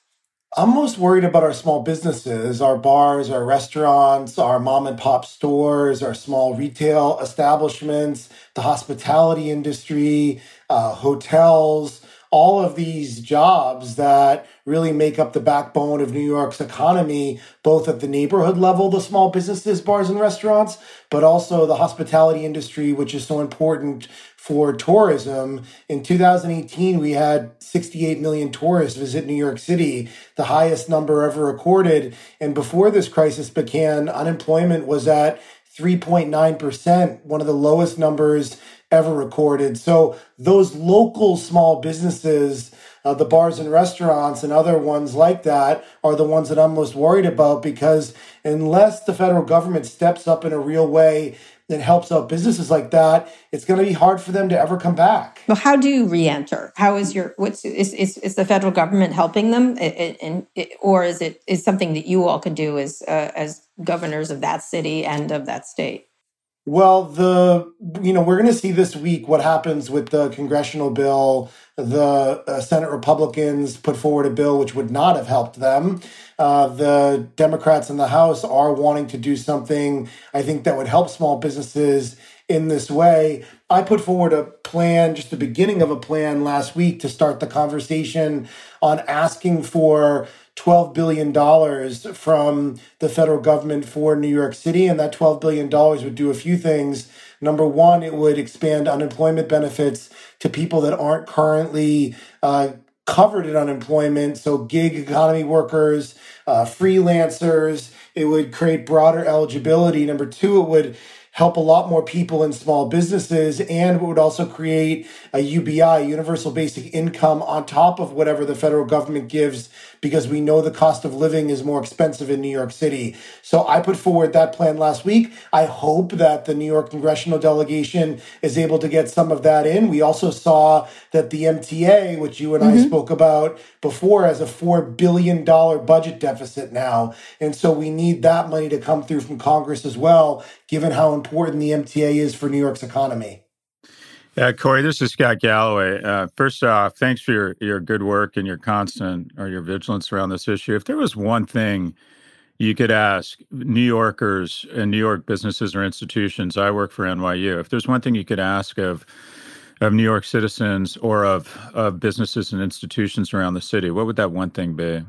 I'm most worried about our small businesses, our bars, our restaurants, our mom and pop stores, our small retail establishments, the hospitality industry, uh, hotels all of these jobs that really make up the backbone of New York's economy, both at the neighborhood level, the small businesses, bars, and restaurants, but also the hospitality industry, which is so important for tourism. In 2018, we had 68 million tourists visit New York City, the highest number ever recorded. And before this crisis began, unemployment was at 3.9%, one of the lowest numbers ever recorded. So those local small businesses, uh, the bars and restaurants and other ones like that are the ones that I'm most worried about because unless the federal government steps up in a real way that helps out businesses like that, it's going to be hard for them to ever come back. Well, how do you re-enter? How is your what's is is, is the federal government helping them, and or is it is something that you all can do as uh, as governors of that city and of that state? Well, the you know we're going to see this week what happens with the congressional bill. The uh, Senate Republicans put forward a bill which would not have helped them. Uh, the Democrats in the House are wanting to do something I think that would help small businesses in this way. I put forward a plan, just the beginning of a plan last week to start the conversation on asking for $12 billion from the federal government for New York City. And that $12 billion would do a few things. Number one, it would expand unemployment benefits to people that aren't currently uh, covered in unemployment. So, gig economy workers, uh, freelancers. It would create broader eligibility. Number two, it would help a lot more people in small businesses and it would also create a UBI, universal basic income on top of whatever the federal government gives because we know the cost of living is more expensive in New York City. So I put forward that plan last week. I hope that the New York congressional delegation is able to get some of that in. We also saw that the MTA, which you and mm-hmm. I spoke about before, has a $4 billion budget deficit now. And so we need that money to come through from Congress as well, given how important the MTA is for New York's economy. Yeah, Corey, this is Scott Galloway. Uh, first off, thanks for your, your good work and your constant or your vigilance around this issue. If there was one thing you could ask New Yorkers and New York businesses or institutions, I work for NYU, if there's one thing you could ask of of New York citizens or of, of businesses and institutions around the city, what would that one thing be?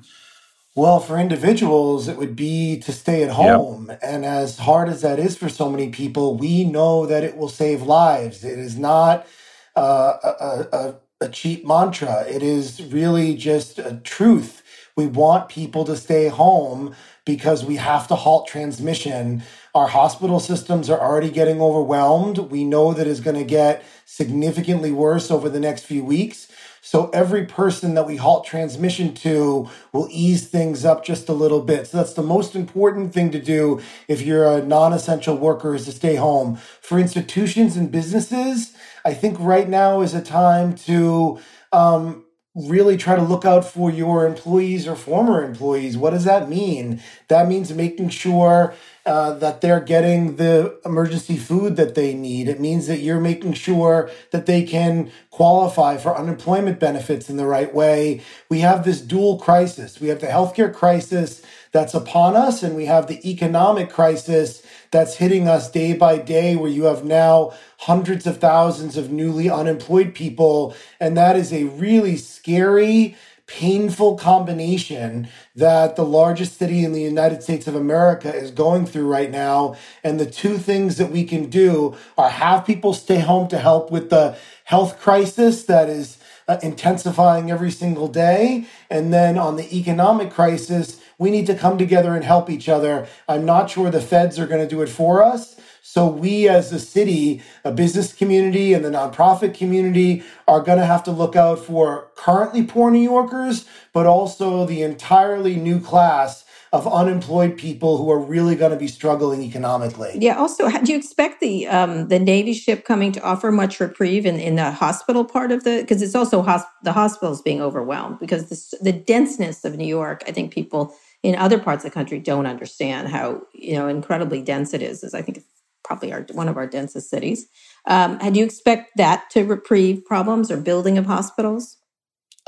Well, for individuals, it would be to stay at home. Yep. And as hard as that is for so many people, we know that it will save lives. It is not uh, a, a, a cheap mantra, it is really just a truth. We want people to stay home because we have to halt transmission. Our hospital systems are already getting overwhelmed. We know that it's going to get significantly worse over the next few weeks. So every person that we halt transmission to will ease things up just a little bit. So that's the most important thing to do if you're a non-essential worker is to stay home. For institutions and businesses, I think right now is a time to um, really try to look out for your employees or former employees. What does that mean? That means making sure uh, that they're getting the emergency food that they need. It means that you're making sure that they can qualify for unemployment benefits in the right way. We have this dual crisis. We have the healthcare crisis that's upon us, and we have the economic crisis that's hitting us day by day, where you have now hundreds of thousands of newly unemployed people. And that is a really scary, painful combination that the largest city in the United States of America is going through right now. And the two things that we can do are have people stay home to help with the health crisis that is uh, intensifying every single day. And then on the economic crisis, we need to come together and help each other. I'm not sure the feds are going to do it for us. So we as a city, a business community and the nonprofit community are going to have to look out for currently poor New Yorkers, but also the entirely new class of unemployed people who are really going to be struggling economically. Yeah. Also, do you expect the um, the Navy ship coming to offer much reprieve in, in the hospital part of the? Because it's also hosp- the hospitals being overwhelmed because the, the denseness of New York. I think people in other parts of the country don't understand how you know incredibly dense it is. Is I think it's probably our one of our densest cities. Um, do you expect that to reprieve problems or building of hospitals?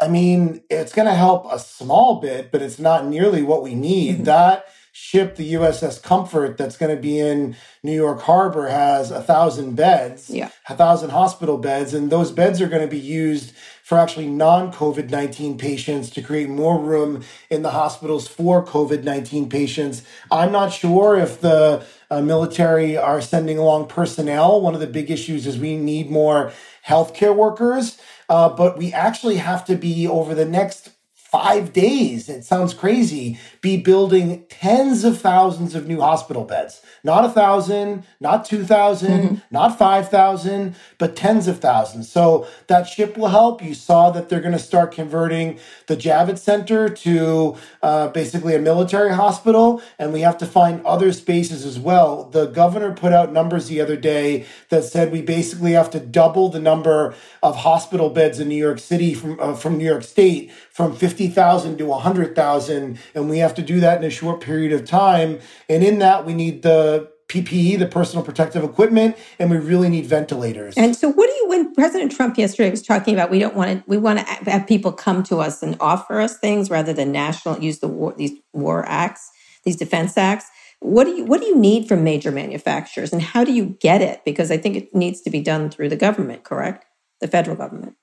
I mean, it's going to help a small bit, but it's not nearly what we need. Mm-hmm. That ship, the USS Comfort, that's going to be in New York Harbor, has a thousand beds, yeah. a thousand hospital beds, and those beds are going to be used for actually non COVID 19 patients to create more room in the hospitals for COVID 19 patients. I'm not sure if the uh, military are sending along personnel. One of the big issues is we need more healthcare workers, uh, but we actually have to be over the next five days, it sounds crazy, be building tens of thousands of new hospital beds. Not a thousand, not 2,000, mm-hmm. not 5,000, but tens of thousands. So that ship will help. You saw that they're going to start converting the Javits Center to uh, basically a military hospital, and we have to find other spaces as well. The governor put out numbers the other day that said we basically have to double the number of hospital beds in New York City from, uh, from New York State from 50,000 to 100,000. And we have to do that in a short period of time. And in that, we need the PPE, the personal protective equipment, and we really need ventilators. And so, what do you? When President Trump yesterday was talking about, we don't want to, we want to have people come to us and offer us things rather than national use the war, these war acts, these defense acts. What do you What do you need from major manufacturers, and how do you get it? Because I think it needs to be done through the government, correct? The federal government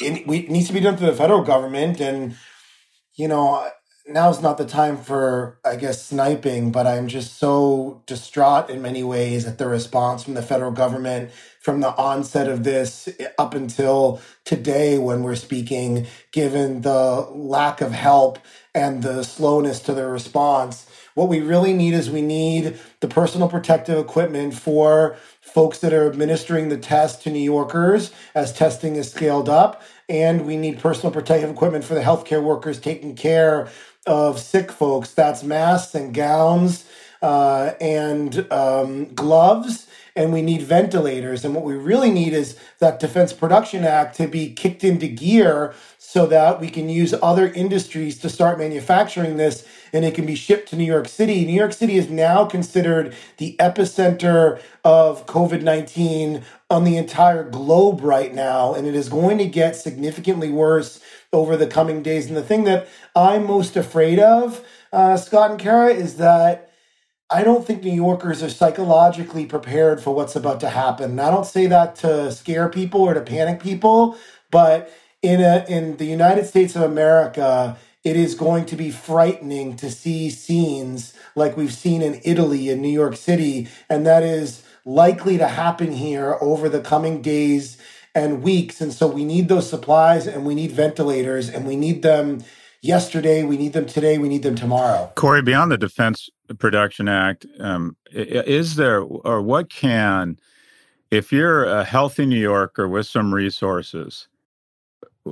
it, it needs to be done through the federal government and you know now's not the time for i guess sniping but i'm just so distraught in many ways at the response from the federal government from the onset of this up until today when we're speaking given the lack of help and the slowness to the response What we really need is we need the personal protective equipment for folks that are administering the test to New Yorkers as testing is scaled up. And we need personal protective equipment for the healthcare workers taking care of sick folks. That's masks and gowns uh, and um, gloves and we need ventilators. And what we really need is that Defense Production Act to be kicked into gear so that we can use other industries to start manufacturing this and it can be shipped to New York City. New York City is now considered the epicenter of COVID 19 on the entire globe right now, and it is going to get significantly worse over the coming days. And the thing that I'm most afraid of, uh, Scott and Kara, is that I don't think New Yorkers are psychologically prepared for what's about to happen. And I don't say that to scare people or to panic people, but in a in the United States of America, it is going to be frightening to see scenes like we've seen in Italy and New York City, and that is likely to happen here over the coming days and weeks. And so we need those supplies and we need ventilators and we need them yesterday, we need them today, we need them tomorrow. Corey, beyond the Defense Production Act, um, is there or what can, if you're a healthy New Yorker with some resources,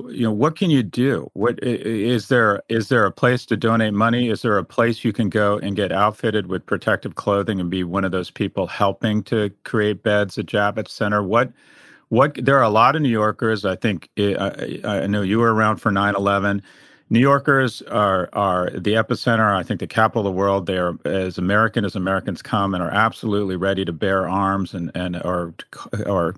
you know what can you do what is there is there a place to donate money is there a place you can go and get outfitted with protective clothing and be one of those people helping to create beds at javits center what what there are a lot of new yorkers i think i, I know you were around for 9-11 New Yorkers are are the epicenter. I think the capital of the world. They are as American as Americans come, and are absolutely ready to bear arms and and or or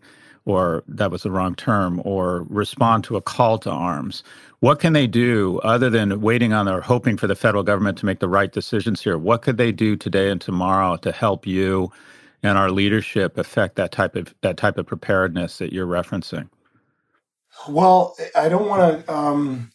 or that was the wrong term, or respond to a call to arms. What can they do other than waiting on or hoping for the federal government to make the right decisions here? What could they do today and tomorrow to help you and our leadership affect that type of that type of preparedness that you're referencing? Well, I don't want to. Um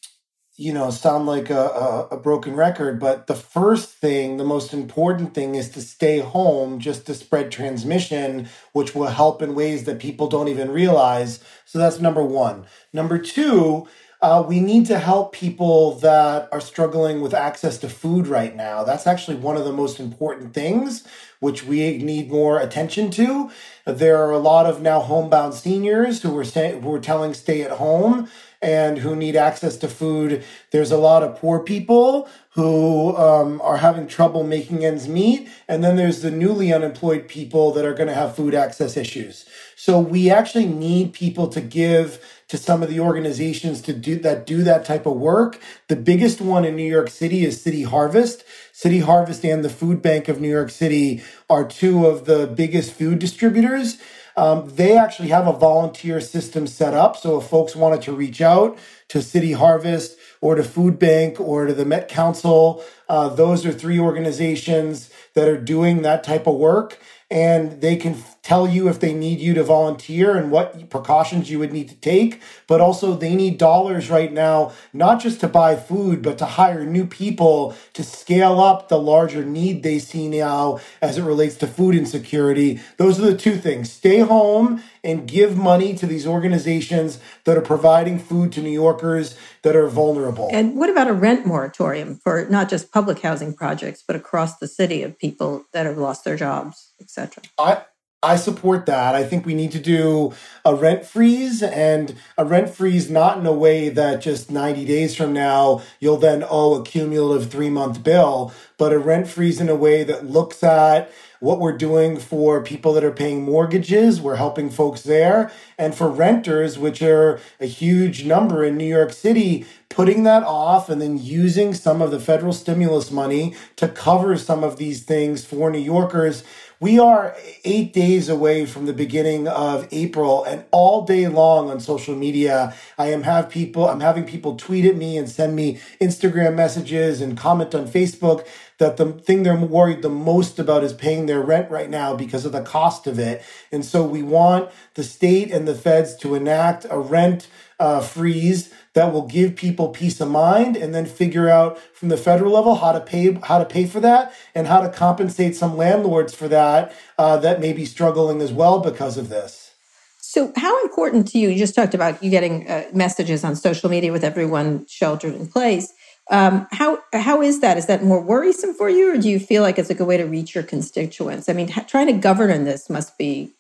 you know, sound like a, a, a, broken record, but the first thing, the most important thing is to stay home just to spread transmission, which will help in ways that people don't even realize. So that's number one. Number two, uh, we need to help people that are struggling with access to food right now. That's actually one of the most important things, which we need more attention to. There are a lot of now homebound seniors who are, say, who are telling stay at home and who need access to food. There's a lot of poor people who um, are having trouble making ends meet. And then there's the newly unemployed people that are going to have food access issues. So we actually need people to give to some of the organizations to do that do that type of work. The biggest one in New York City is City Harvest. City Harvest and the Food Bank of New York City are two of the biggest food distributors. Um, they actually have a volunteer system set up. So if folks wanted to reach out to City Harvest or to Food Bank or to the Met Council, uh, those are three organizations that are doing that type of work. And they can tell you if they need you to volunteer and what precautions you would need to take. But also, they need dollars right now, not just to buy food, but to hire new people to scale up the larger need they see now as it relates to food insecurity. Those are the two things stay home and give money to these organizations that are providing food to New Yorkers that are vulnerable. And what about a rent moratorium for not just public housing projects, but across the city of people that have lost their jobs, etc.? I I support that. I think we need to do a rent freeze and a rent freeze not in a way that just 90 days from now you'll then owe a cumulative three month bill, but a rent freeze in a way that looks at what we're doing for people that are paying mortgages. We're helping folks there. And for renters, which are a huge number in New York City, putting that off and then using some of the federal stimulus money to cover some of these things for New Yorkers we are eight days away from the beginning of April, and all day long on social media, I am have people. I'm having people tweet at me and send me Instagram messages and comment on Facebook that the thing they're worried the most about is paying their rent right now because of the cost of it. And so we want the state and the feds to enact a rent uh, freeze that will give people peace of mind and then figure out from the federal level how to pay how to pay for that and how to compensate some landlords for that uh, that may be struggling as well because of this so how important to you you just talked about you getting uh, messages on social media with everyone sheltered in place Um, how how is that? Is that more worrisome for you, or do you feel like it's a good way to reach your constituents? I mean, trying to govern in this must be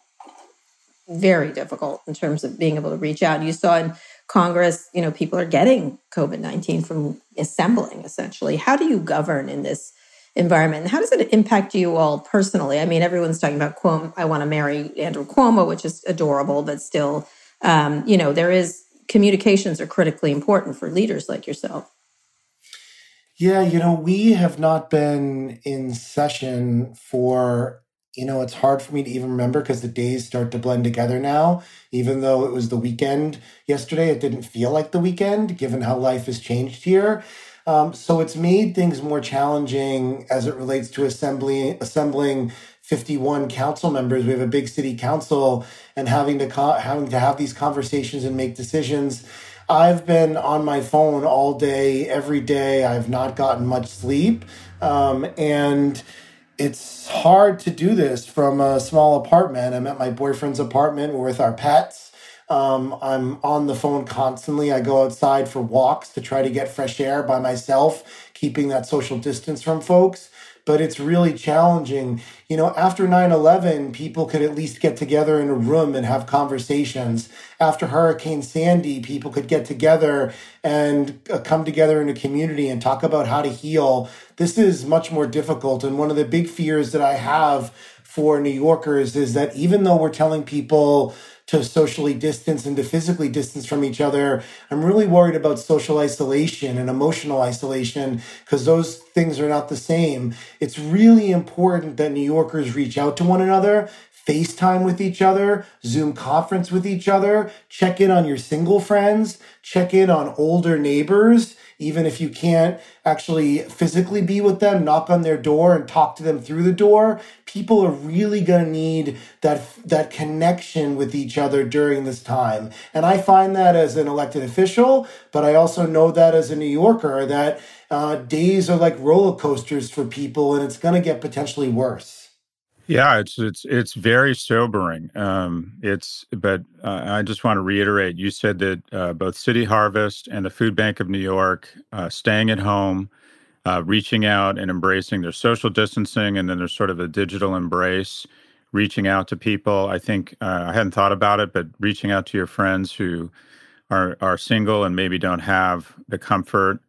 very difficult in terms of being able to reach out. You saw in Congress, you know, people are getting COVID nineteen from assembling. Essentially, how do you govern in this environment? How does it impact you all personally? I mean, everyone's talking about Cuomo. I want to marry Andrew Cuomo, which is adorable, but still, um, you know, there is communications are critically important for leaders like yourself. Yeah, you know, we have not been in session for, you know, it's hard for me to even remember because the days start to blend together now. Even though it was the weekend yesterday, it didn't feel like the weekend given how life has changed here. Um, so it's made things more challenging as it relates to assembly, assembling 51 council members. We have a big city council and having to co- having to have these conversations and make decisions. I've been on my phone all day, every day. I've not gotten much sleep, um, and it's hard to do this from a small apartment. I'm at my boyfriend's apartment. With our pets um, I'm on the phone constantly. I go outside for walks to try to get fresh air by myself, keeping that social distance from folks. But it's really challenging. You know, after 9 11, people could at least get together in a room and have conversations. After Hurricane Sandy, people could get together and uh, come together in a community and talk about how to heal. This is much more difficult. And one of the big fears that I have for New Yorkers is that even though we're telling people, to socially distance and to physically distance from each other. I'm really worried about social isolation and emotional isolation because those things are not the same. It's really important that New Yorkers reach out to one another, FaceTime with each other, Zoom conference with each other, check in on your single friends, check in on older neighbors even if you can't actually physically be with them, knock on their door and talk to them through the door. People are really going to need that that connection with each other during this time. And I find that as an elected official, but I also know that as a New Yorker that uh, days are like roller coasters for people, and it's going to get potentially worse. Yeah, it's it's it's very sobering. Um, it's but uh, I just want to reiterate. You said that uh, both City Harvest and the Food Bank of New York, uh, staying at home, uh, reaching out and embracing their social distancing, and then there's sort of a digital embrace, reaching out to people. I think uh, I hadn't thought about it, but reaching out to your friends who are are single and maybe don't have the comfort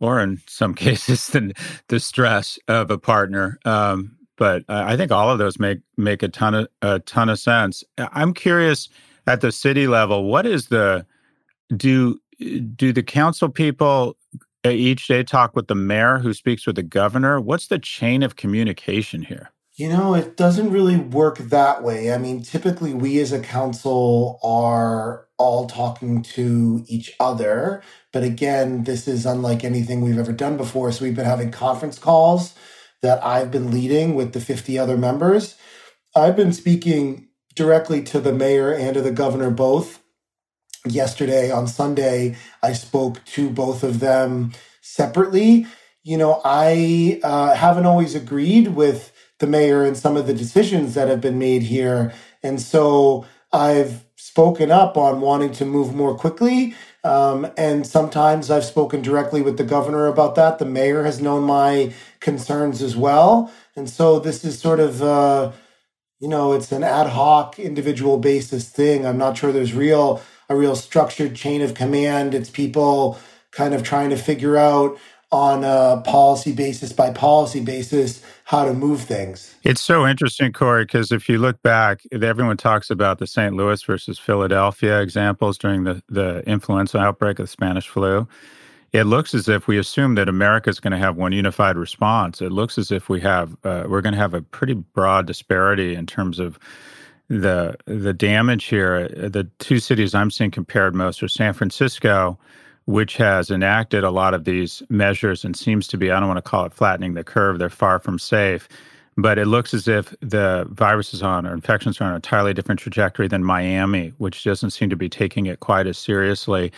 or in some <laughs> cases the, the stress of a partner um, but uh, I think all of those make make a ton of a ton of sense. I'm curious at the city level, what is the do do the council people uh, each day talk with the mayor who speaks with the governor? What's the chain of communication here? You know, it doesn't really work that way. I mean, typically we as a council are all talking to each other. But again, this is unlike anything we've ever done before. So we've been having conference calls that I've been leading with the 50 other members. I've been speaking directly to the mayor and to the governor both. Yesterday on Sunday, I spoke to both of them separately. You know, I uh, haven't always agreed with the mayor and some of the decisions that have been made here. And so I've spoken up on wanting to move more quickly. Um, and sometimes I've spoken directly with the governor about that. The mayor has known my concerns as well. And so this is sort of, uh, you know, it's an ad hoc individual basis thing. I'm not sure there's real, a real structured chain of command. It's people kind of trying to figure out on a policy basis by policy basis how to move things. It's so interesting, Corey, because if you look back, everyone talks about the St. Louis versus Philadelphia examples during the, the influenza outbreak of the Spanish flu it looks as if we assume that America is going to have one unified response. It looks as if we have uh, we're going to have a pretty broad disparity in terms of the the damage here. The two cities I'm seeing compared most are San Francisco, which has enacted a lot of these measures and seems to be I don't want to call it flattening the curve. They're far from safe. But it looks as if the virus is on or infections are on a entirely different trajectory than Miami, which doesn't seem to be taking it quite as seriously.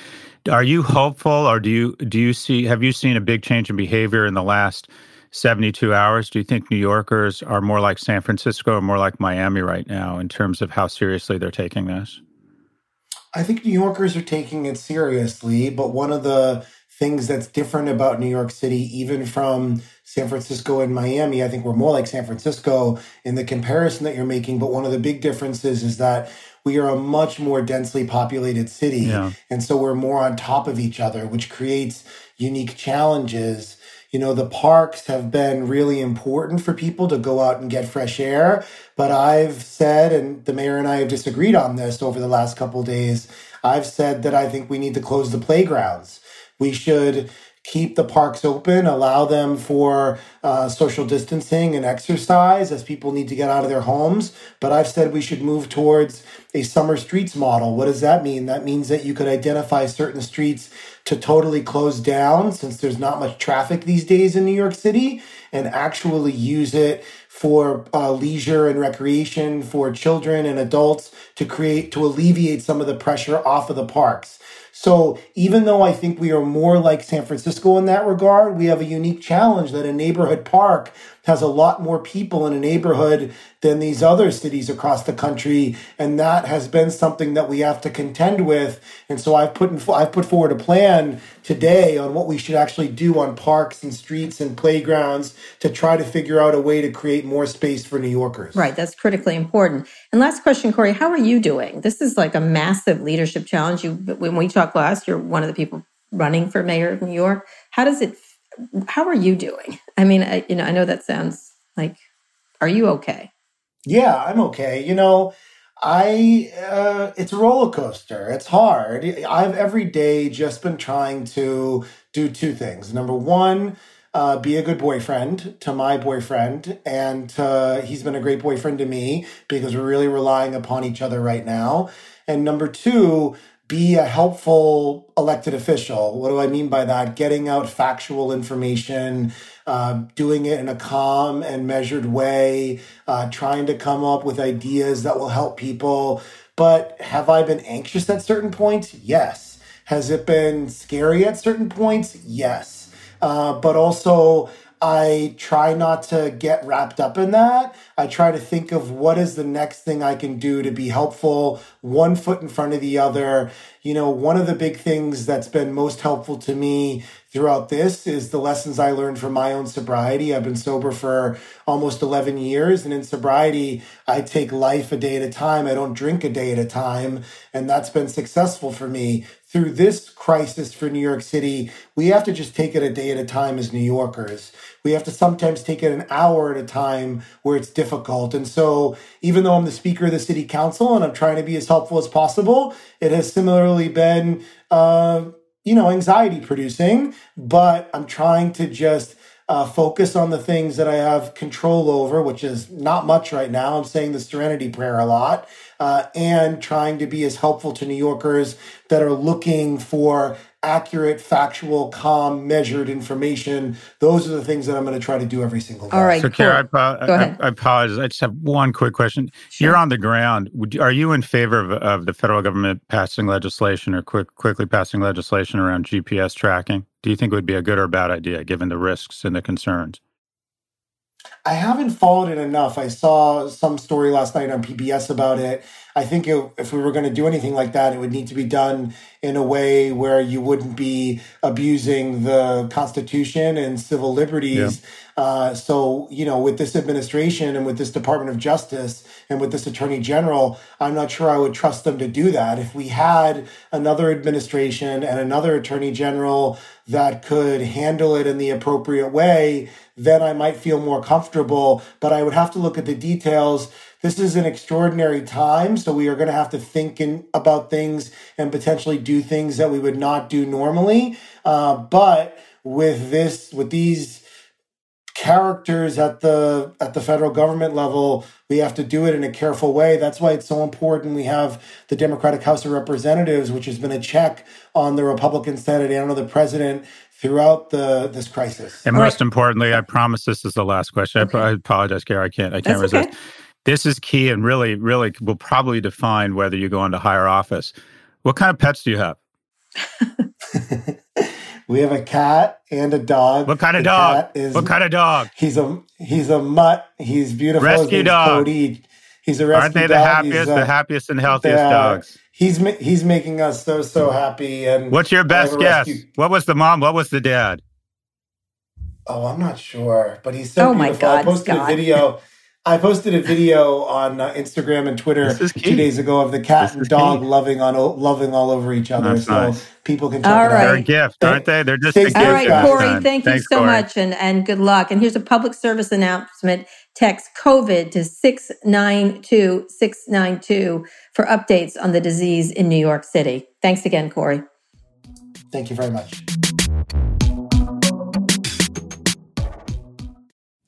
Are you hopeful, or do you do you see have you seen a big change in behavior in the last 72 hours? Do you think New Yorkers are more like San Francisco or more like Miami right now in terms of how seriously they're taking this? I think New Yorkers are taking it seriously, but one of the things that's different about New York City, even from San Francisco and Miami. I think we're more like San Francisco in the comparison that you're making. But one of the big differences is that we are a much more densely populated city. Yeah. And so we're more on top of each other, which creates unique challenges. You know, the parks have been really important for people to go out and get fresh air. But I've said, and the mayor and I have disagreed on this over the last couple days, I've said that I think we need to close the playgrounds we should keep the parks open, allow them for uh, social distancing and exercise as people need to get out of their homes. But I've said we should move towards a summer streets model. What does that mean? That means that you could identify certain streets to totally close down since there's not much traffic these days in New York City and actually use it for uh, leisure and recreation for children and adults to create to alleviate some of the pressure off of the parks. So even though I think we are more like San Francisco in that regard, we have a unique challenge that a neighborhood park has a lot more people in a neighborhood than these other cities across the country, and that has been something that we have to contend with. And so I've put in, I've put forward a plan today on what we should actually do on parks and streets and playgrounds to try to figure out a way to create more space for New Yorkers. Right, that's critically important. And last question, Corey, how are you doing? This is like a massive leadership challenge. You, when we talked last, you're one of the people running for mayor of New York. How does it how are you doing? I mean, I, you know, I know that sounds like, are you okay? Yeah, I'm okay. You know, I uh, it's a roller coaster. It's hard. I've every day just been trying to do two things. Number one, uh, be a good boyfriend to my boyfriend, and uh, he's been a great boyfriend to me because we're really relying upon each other right now. And number two, be a helpful elected official. What do I mean by that? Getting out factual information, uh, doing it in a calm and measured way, uh, trying to come up with ideas that will help people. But have I been anxious at certain points? Yes. Has it been scary at certain points? Yes. Uh, but also, I try not to get wrapped up in that. I try to think of what is the next thing I can do to be helpful, one foot in front of the other. You know, one of the big things that's been most helpful to me throughout this is the lessons I learned from my own sobriety. I've been sober for almost 11 years. And in sobriety, I take life a day at a time. I don't drink a day at a time. And that's been successful for me. Through this crisis for New York City, we have to just take it a day at a time as New Yorkers. We have to sometimes take it an hour at a time where it's difficult. And so, even though I'm the speaker of the city council and I'm trying to be as helpful as possible, it has similarly been uh, you know, anxiety producing, but I'm trying to just uh, focus on the things that I have control over, which is not much right now. I'm saying the serenity prayer a lot, uh, and trying to be as helpful to New Yorkers that are looking for accurate, factual, calm, measured information. Those are the things that I'm going to try to do every single day. All right. So, cool. Kara, I, I, I, apologize. I just have one quick question. Sure. You're on the ground. Are you in favor of, of the federal government passing legislation or quick, quickly passing legislation around GPS tracking? Do you think it would be a good or bad idea given the risks and the concerns? I haven't followed it enough. I saw some story last night on PBS about it. I think it, if we were going to do anything like that, it would need to be done in a way where you wouldn't be abusing the Constitution and civil liberties. Yeah. Uh, so, you know, with this administration and with this Department of Justice and with this Attorney General, I'm not sure I would trust them to do that. If we had another administration and another Attorney General that could handle it in the appropriate way, then I might feel more comfortable. But I would have to look at the details. This is an extraordinary time, so we are going to have to think in, about things and potentially do things that we would not do normally. Uh, but with this, with these characters at the at the federal government level we have to do it in a careful way that's why it's so important we have the democratic house of representatives which has been a check on the republican senate and on the president throughout the this crisis. And most right. importantly, I promise this is the last question. Okay. I, I, apologize, Gary. I can't. I can't That's resist. Okay. This is key and really, really will probably define whether you go into higher office. What kind of pets do you have? <laughs> we have a cat and a dog. What kind of the dog? Is, what kind of dog? He's a he's a mutt. He's beautiful. Rescue dog. Cody. He's a rescue Aren't they the dog. happiest, uh, the happiest and healthiest uh, dogs? He's he's making us so so happy. And What's your best guess? rescue- What was the mom? What was the dad? Oh, I'm not sure, but he's so Oh my beautiful. I God, posted Scott. a video. I posted a video on uh, Instagram and Twitter This is key. two days ago of the cat This and dog key. loving on loving all over each other. That's so nice. people can check All it right. They're a gift, aren't they? They're just Thanks, a gift. All right, Corey, time. thank you Thanks, so Corey. much and, and good luck. And here's a public service announcement. Text COVID to 692 692 for updates on the disease in New York City. Thanks again, Corey. Thank you very much.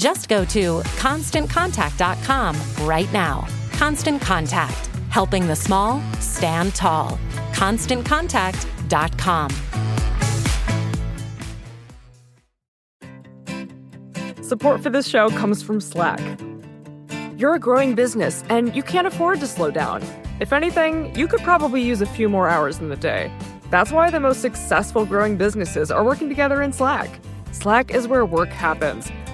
Just go to constantcontact.com right now. Constant Contact, helping the small stand tall. ConstantContact.com. Support for this show comes from Slack. You're a growing business and you can't afford to slow down. If anything, you could probably use a few more hours in the day. That's why the most successful growing businesses are working together in Slack. Slack is where work happens,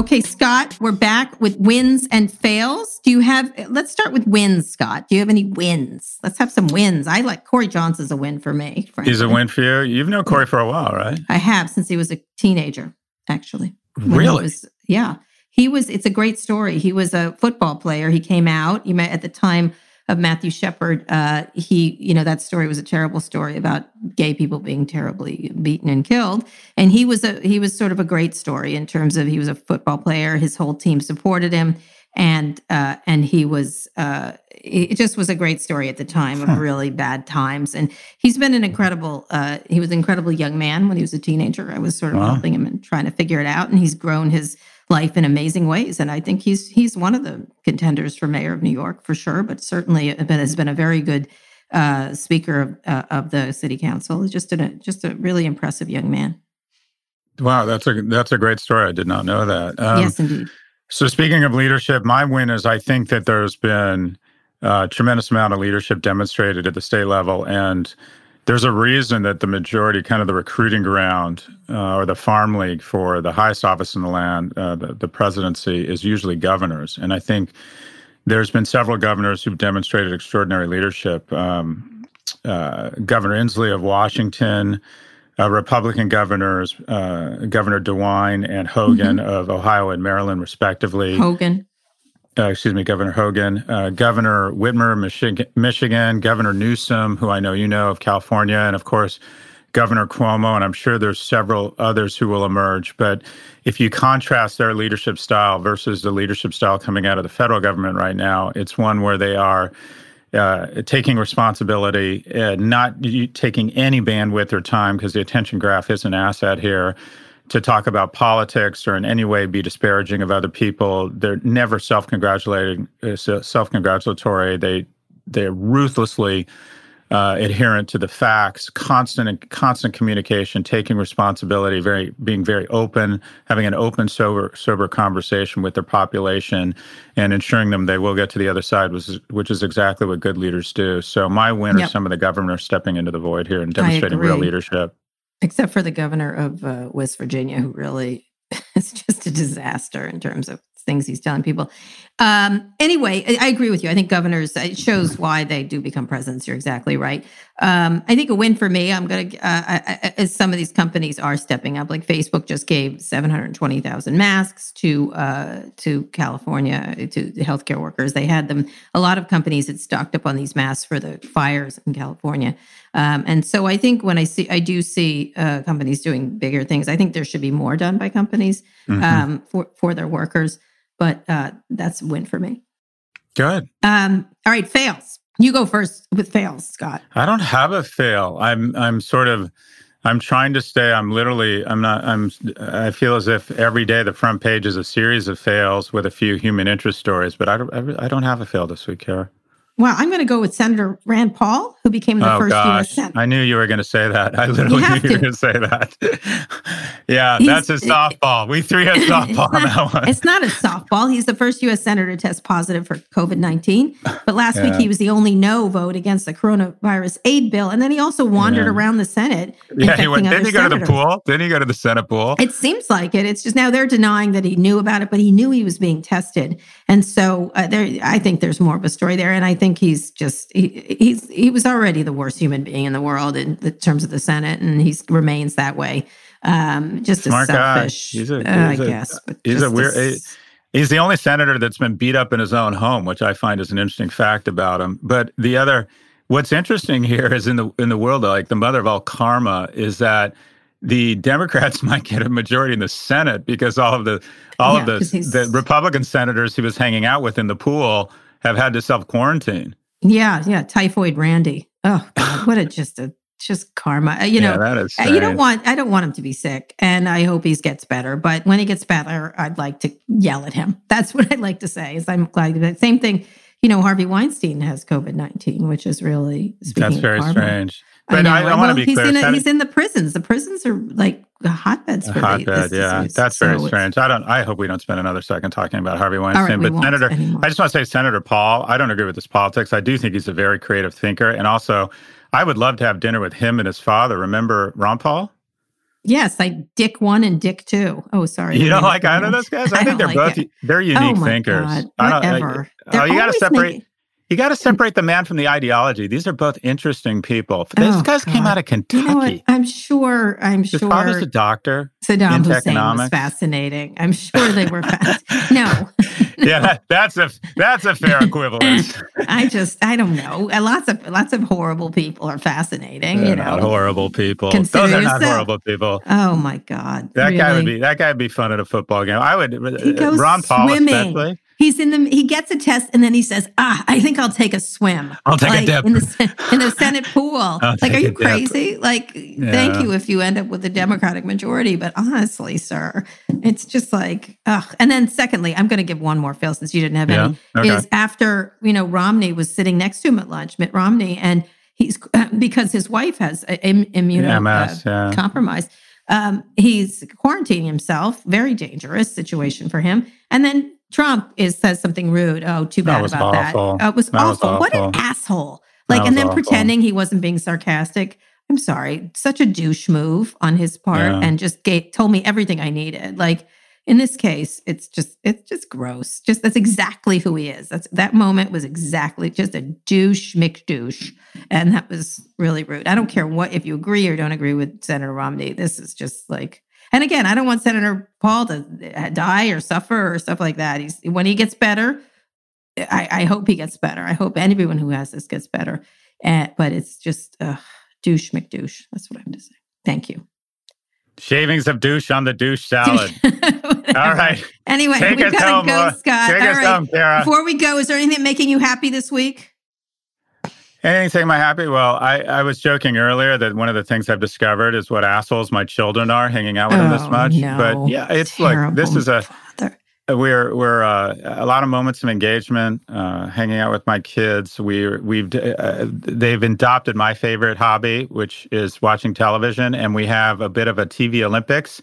Okay, Scott, we're back with wins and fails. Do you have, let's start with wins, Scott. Do you have any wins? Let's have some wins. I like Corey Johnson's a win for me. Frankly. He's a win for you. You've known Corey for a while, right? I have since he was a teenager, actually. Really? was- yeah. He was, it's a great story. He was a football player. He came out, you met at the time of Matthew Shepard. Uh, he, you know, that story was a terrible story about gay people being terribly beaten and killed. And he was a, he was sort of a great story in terms of he was a football player. His whole team supported him. And, uh, and he was, uh, it just was a great story at the time of really bad times. And he's been an incredible, uh, he was an incredible young man when he was a teenager. I was sort of Wow. helping him and trying to figure it out. And he's grown his life in amazing ways. And I think he's he's one of the contenders for mayor of New York for sure, but certainly been, has been a very good uh, speaker of, uh, of the city council. He's just a just a really impressive young man. Wow, that's a that's a great story. I did not know that. Um, yes, indeed. So speaking of leadership, my win is I think that there's been a tremendous amount of leadership demonstrated at the state level, and there's a reason that the majority, kind of the recruiting ground uh, or the farm league for the highest office in the land, uh, the, the presidency, is usually governors. And I think there's been several governors who've demonstrated extraordinary leadership. Um, uh, Governor Inslee of Washington, uh, Republican governors, uh, Governor DeWine and Hogan of Ohio and Maryland, respectively. Hogan. Uh, excuse me, Governor Hogan, uh, Governor Whitmer, Michigan, Michigan, Governor Newsom, who I know you know of California, and of course, Governor Cuomo, and I'm sure there's several others who will emerge. But if you contrast their leadership style versus the leadership style coming out of the federal government right now, it's one where they are uh, taking responsibility, uh, not taking any bandwidth or time because the attention graph is an asset here to talk about politics or in any way be disparaging of other people. They're never self-congratulating, uh, self-congratulatory. They they're ruthlessly uh, adherent to the facts, constant and constant communication, taking responsibility, very being very open, having an open, sober, sober conversation with their population, and ensuring them they will get to the other side, which is, which is exactly what good leaders do. So my win Yep. are some of the governors stepping into the void here and demonstrating real leadership. Except for the governor of uh, West Virginia, who really <laughs> is just a disaster in terms of things he's telling people. Um, anyway, I, I, agree with you. I think governors, it shows why they do become presidents. You're exactly right. Um, I think a win for me, I'm going to, uh, as some of these companies are stepping up, like Facebook just gave 720,000 masks to, uh, to California, to the healthcare workers. They had them, a lot of companies had stocked up on these masks for the fires in California. Um, and so I think when I see, I do see uh, companies doing bigger things. I think there should be more done by companies mm-hmm. um, for, for their workers but uh, that's a win for me. Good. Um, all right, fails. You go first with fails, Scott. I don't have a fail. I'm I'm sort of I'm trying to stay. I'm literally. I'm not. I'm. I feel as if every day the front page is a series of fails with a few human interest stories. But I don't. I don't have a fail this week, Kara. Well, I'm going to go with Senator Rand Paul, who became the oh, first gosh. U.S. Senator. I knew you were going to say that. I literally you knew you were going to say that. <laughs> yeah, He's, that's a softball. We three had <laughs> softball on that one. It's not a softball. He's the first U.S. Senator to test positive for COVID 19. But last yeah. week, he was the only no vote against the coronavirus aid bill. And then he also wandered yeah. around the Senate. Yeah, he went, didn't he go senators. to the pool? Didn't he go to the Senate pool? It seems like it. It's just now they're denying that he knew about it, but he knew he was being tested. And so uh, there, I think there's more of a story there. And I think he's just he, he's he was already the worst human being in the world in the terms of the Senate, and he remains that way. Um, just Smart a selfish, He's a, he's uh, I guess. But he's a weird. A, he's the only senator that's been beat up in his own home, which I find is an interesting fact about him. But the other, what's interesting here is in the in the world, like the mother of all karma, is that the Democrats <laughs> might get a majority in the Senate because all of the all yeah, of the the Republican senators he was hanging out with in the pool have had to self quarantine. Yeah, yeah, typhoid Randy. Oh, God, what a just a just karma. Uh, you know, yeah, that is uh, you don't want I don't want him to be sick, and I hope he gets better. But when he gets better, I'd like to yell at him. <laughs> That's what I'd like to say. Is I'm glad that same thing. You know, Harvey Weinstein has COVID nineteen, which is really that's very strange. But I, I, I want to be he's clear. In a, he's in the prisons. The prisons are like hotbeds for hotbed. Yeah, disease. that's very so strange. I don't. I hope we don't spend another second talking about Harvey Weinstein. Right, but Senator. I just want to say, Senator Paul. I don't agree with his politics. I do think he's a very creative thinker, and also, I would love to have dinner with him and his father. Remember Ron Paul? Yes, like Dick one and Dick two. Oh, sorry. You don't like either of those guys? <laughs> I, I think they're like both it. they're oh unique oh thinkers. God. Whatever. I oh, you got to separate. Making, you got to separate the man from the ideology. These are both interesting people. These oh, guys God. came out of Kentucky. You know I'm sure. I'm His sure. father's a doctor. Saddam Hussein economics. was fascinating. I'm <laughs> sure they were fast. no. <laughs> yeah, that, that's a that's a fair equivalence. <laughs> I just I don't know. Lots of lots of horrible people are fascinating. They're you know, horrible people. Consider Those are yourself. not horrible people. Oh my God. That really? guy would be that guy would be fun at a football game. I would. He uh, goes Ron Paul swimming. especially he's in the he gets a test and then he says ah i think i'll take a swim i'll take like, a dip in the, in the senate pool <laughs> like are you crazy like yeah. thank you if you end up with a democratic majority but honestly sir it's just like ugh. and then secondly i'm going to give one more fail since you didn't have yeah. any okay. is after you know romney was sitting next to him at lunch mitt romney and he's <clears throat> because his wife has immunocompromised uh, compromised um, he's quarantining himself very dangerous situation for him and then Trump is says something rude. Oh, too bad that about awful. that. Uh, it was that awful. Was what an asshole! Like, and then awful. pretending he wasn't being sarcastic. I'm sorry, such a douche move on his part, Yeah. and just gave, told me everything I needed. Like in this case, it's just it's just gross. Just that's exactly who he is. That's that moment was exactly just a douche McDouche, and that was really rude. I don't care what if you agree or don't agree with Senator Romney. This is just like and again, I don't want Senator Paul to uh, die or suffer or stuff like that. He's when he gets better. I, I hope he gets better. I hope anyone who has this gets better. Uh, but it's just uh, douche McDouche. That's what I have to say. Thank you. Shavings of douche on the douche salad. <laughs> All right. Anyway, Take we've got to go, Scott. take All us right. home. Before we go, is there anything making you happy this week? Anything my happy? Well, I, I was joking earlier that one of the things I've discovered is what assholes my children are hanging out with them this Oh, much. no. But yeah, it's like this is a father. we're we're uh, a lot of moments of engagement, uh, hanging out with my kids. We we've uh, they've adopted my favorite hobby, which is watching television, and we have a bit of a TV Olympics,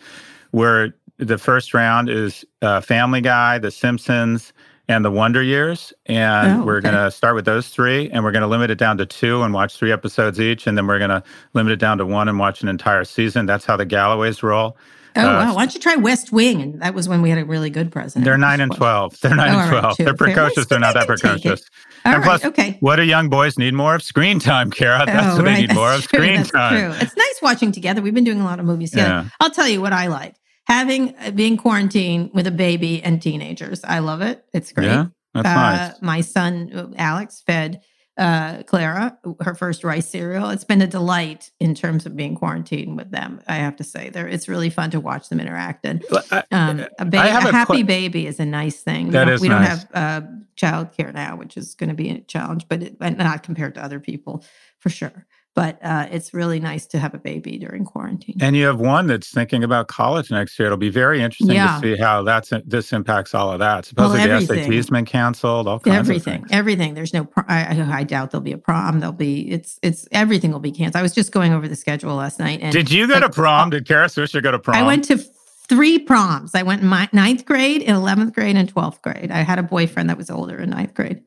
where the first round is uh, Family Guy, The Simpsons, and The Wonder Years, and Oh, we're okay. gonna start with those three, and we're gonna limit it down to two and watch three episodes each, and then we're gonna limit it down to one and watch an entire season. That's how the Galloways roll. Oh, uh, wow. Why don't you try West Wing? And that was when we had a really good president. They're 9 and 12. They're 9 oh, and 12. Right, They're precocious. They're not that precocious. All and right, plus, okay. what do young boys need more of? Screen time, Kara. Oh, That's oh, what right. they need That's more of. True. Screen That's time. True. It's nice watching together. We've been doing a lot of movies together. Yeah. I'll tell you what I like. Having uh, being quarantined with a baby and teenagers. I love it. It's great. Yeah, that's uh, nice. My son Alex fed uh, Clara, her first rice cereal. It's been a delight in terms of being quarantined with them. I have to say, there it's really fun to watch them interact. And um, a, ba- a happy qu- baby is a nice thing. That we is we nice. don't have uh, childcare now, which is going to be a challenge, but it, not compared to other people for sure but uh, it's really nice to have a baby during quarantine. And you have one that's thinking about college next year. It'll be very interesting yeah. to see how that's this impacts all of that. Supposedly well, the SAT's been canceled. All kinds everything, of everything. There's no. I, I, doubt there'll be a prom. There'll be. It's it's everything will be canceled. I was just going over the schedule last night. And did you go like, to prom? Did Kara Swisher go to prom? I went to three proms. I went in my ninth grade, in eleventh grade, and twelfth grade. I had a boyfriend that was older in ninth grade.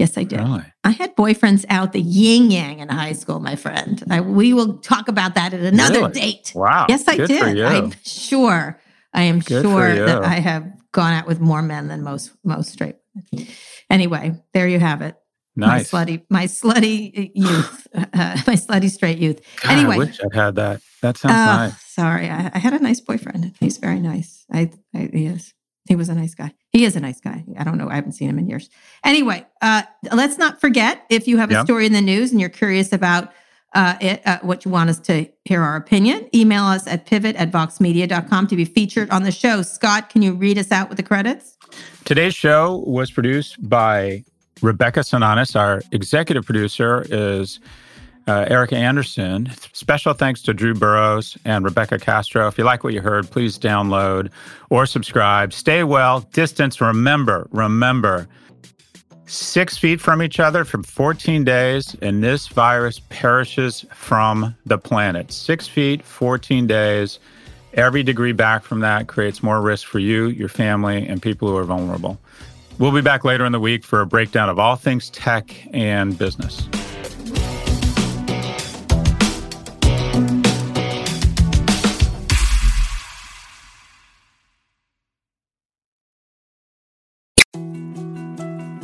Yes, I did. Really? I had boyfriends out the yin yang in high school, my friend. I, we will talk about that at another really? date. Wow. Yes, I Good did. I'm sure. I am Good sure that I have gone out with more men than most most straight. Anyway, there you have it. Nice. My slutty, my slutty youth, <laughs> uh, my slutty straight youth. God, anyway, I wish I had that. That sounds uh, nice. Sorry, I, I, had a nice boyfriend. He's very nice. I, I he is. He was a nice guy. He is a nice guy. I don't know. I haven't seen him in years. Anyway, uh, let's not forget if you have a story in the news and you're curious about uh, it, uh, what you want us to hear our opinion, email us at pivot at voxmedia.com to be featured on the show. Scott, can you read us out with the credits? Today's show was produced by Rebecca Sananes. Our executive producer is uh, Erica Anderson. Special thanks to Drew Burrows and Rebecca Castro. If you like what you heard, please download or subscribe. Stay well, distance. Remember, remember, six feet from each other for 14 days, and this virus perishes from the planet. Six feet, 14 days. Every degree back from that creates more risk for you, your family, and people who are vulnerable. We'll be back later in the week for a breakdown of all things tech and business.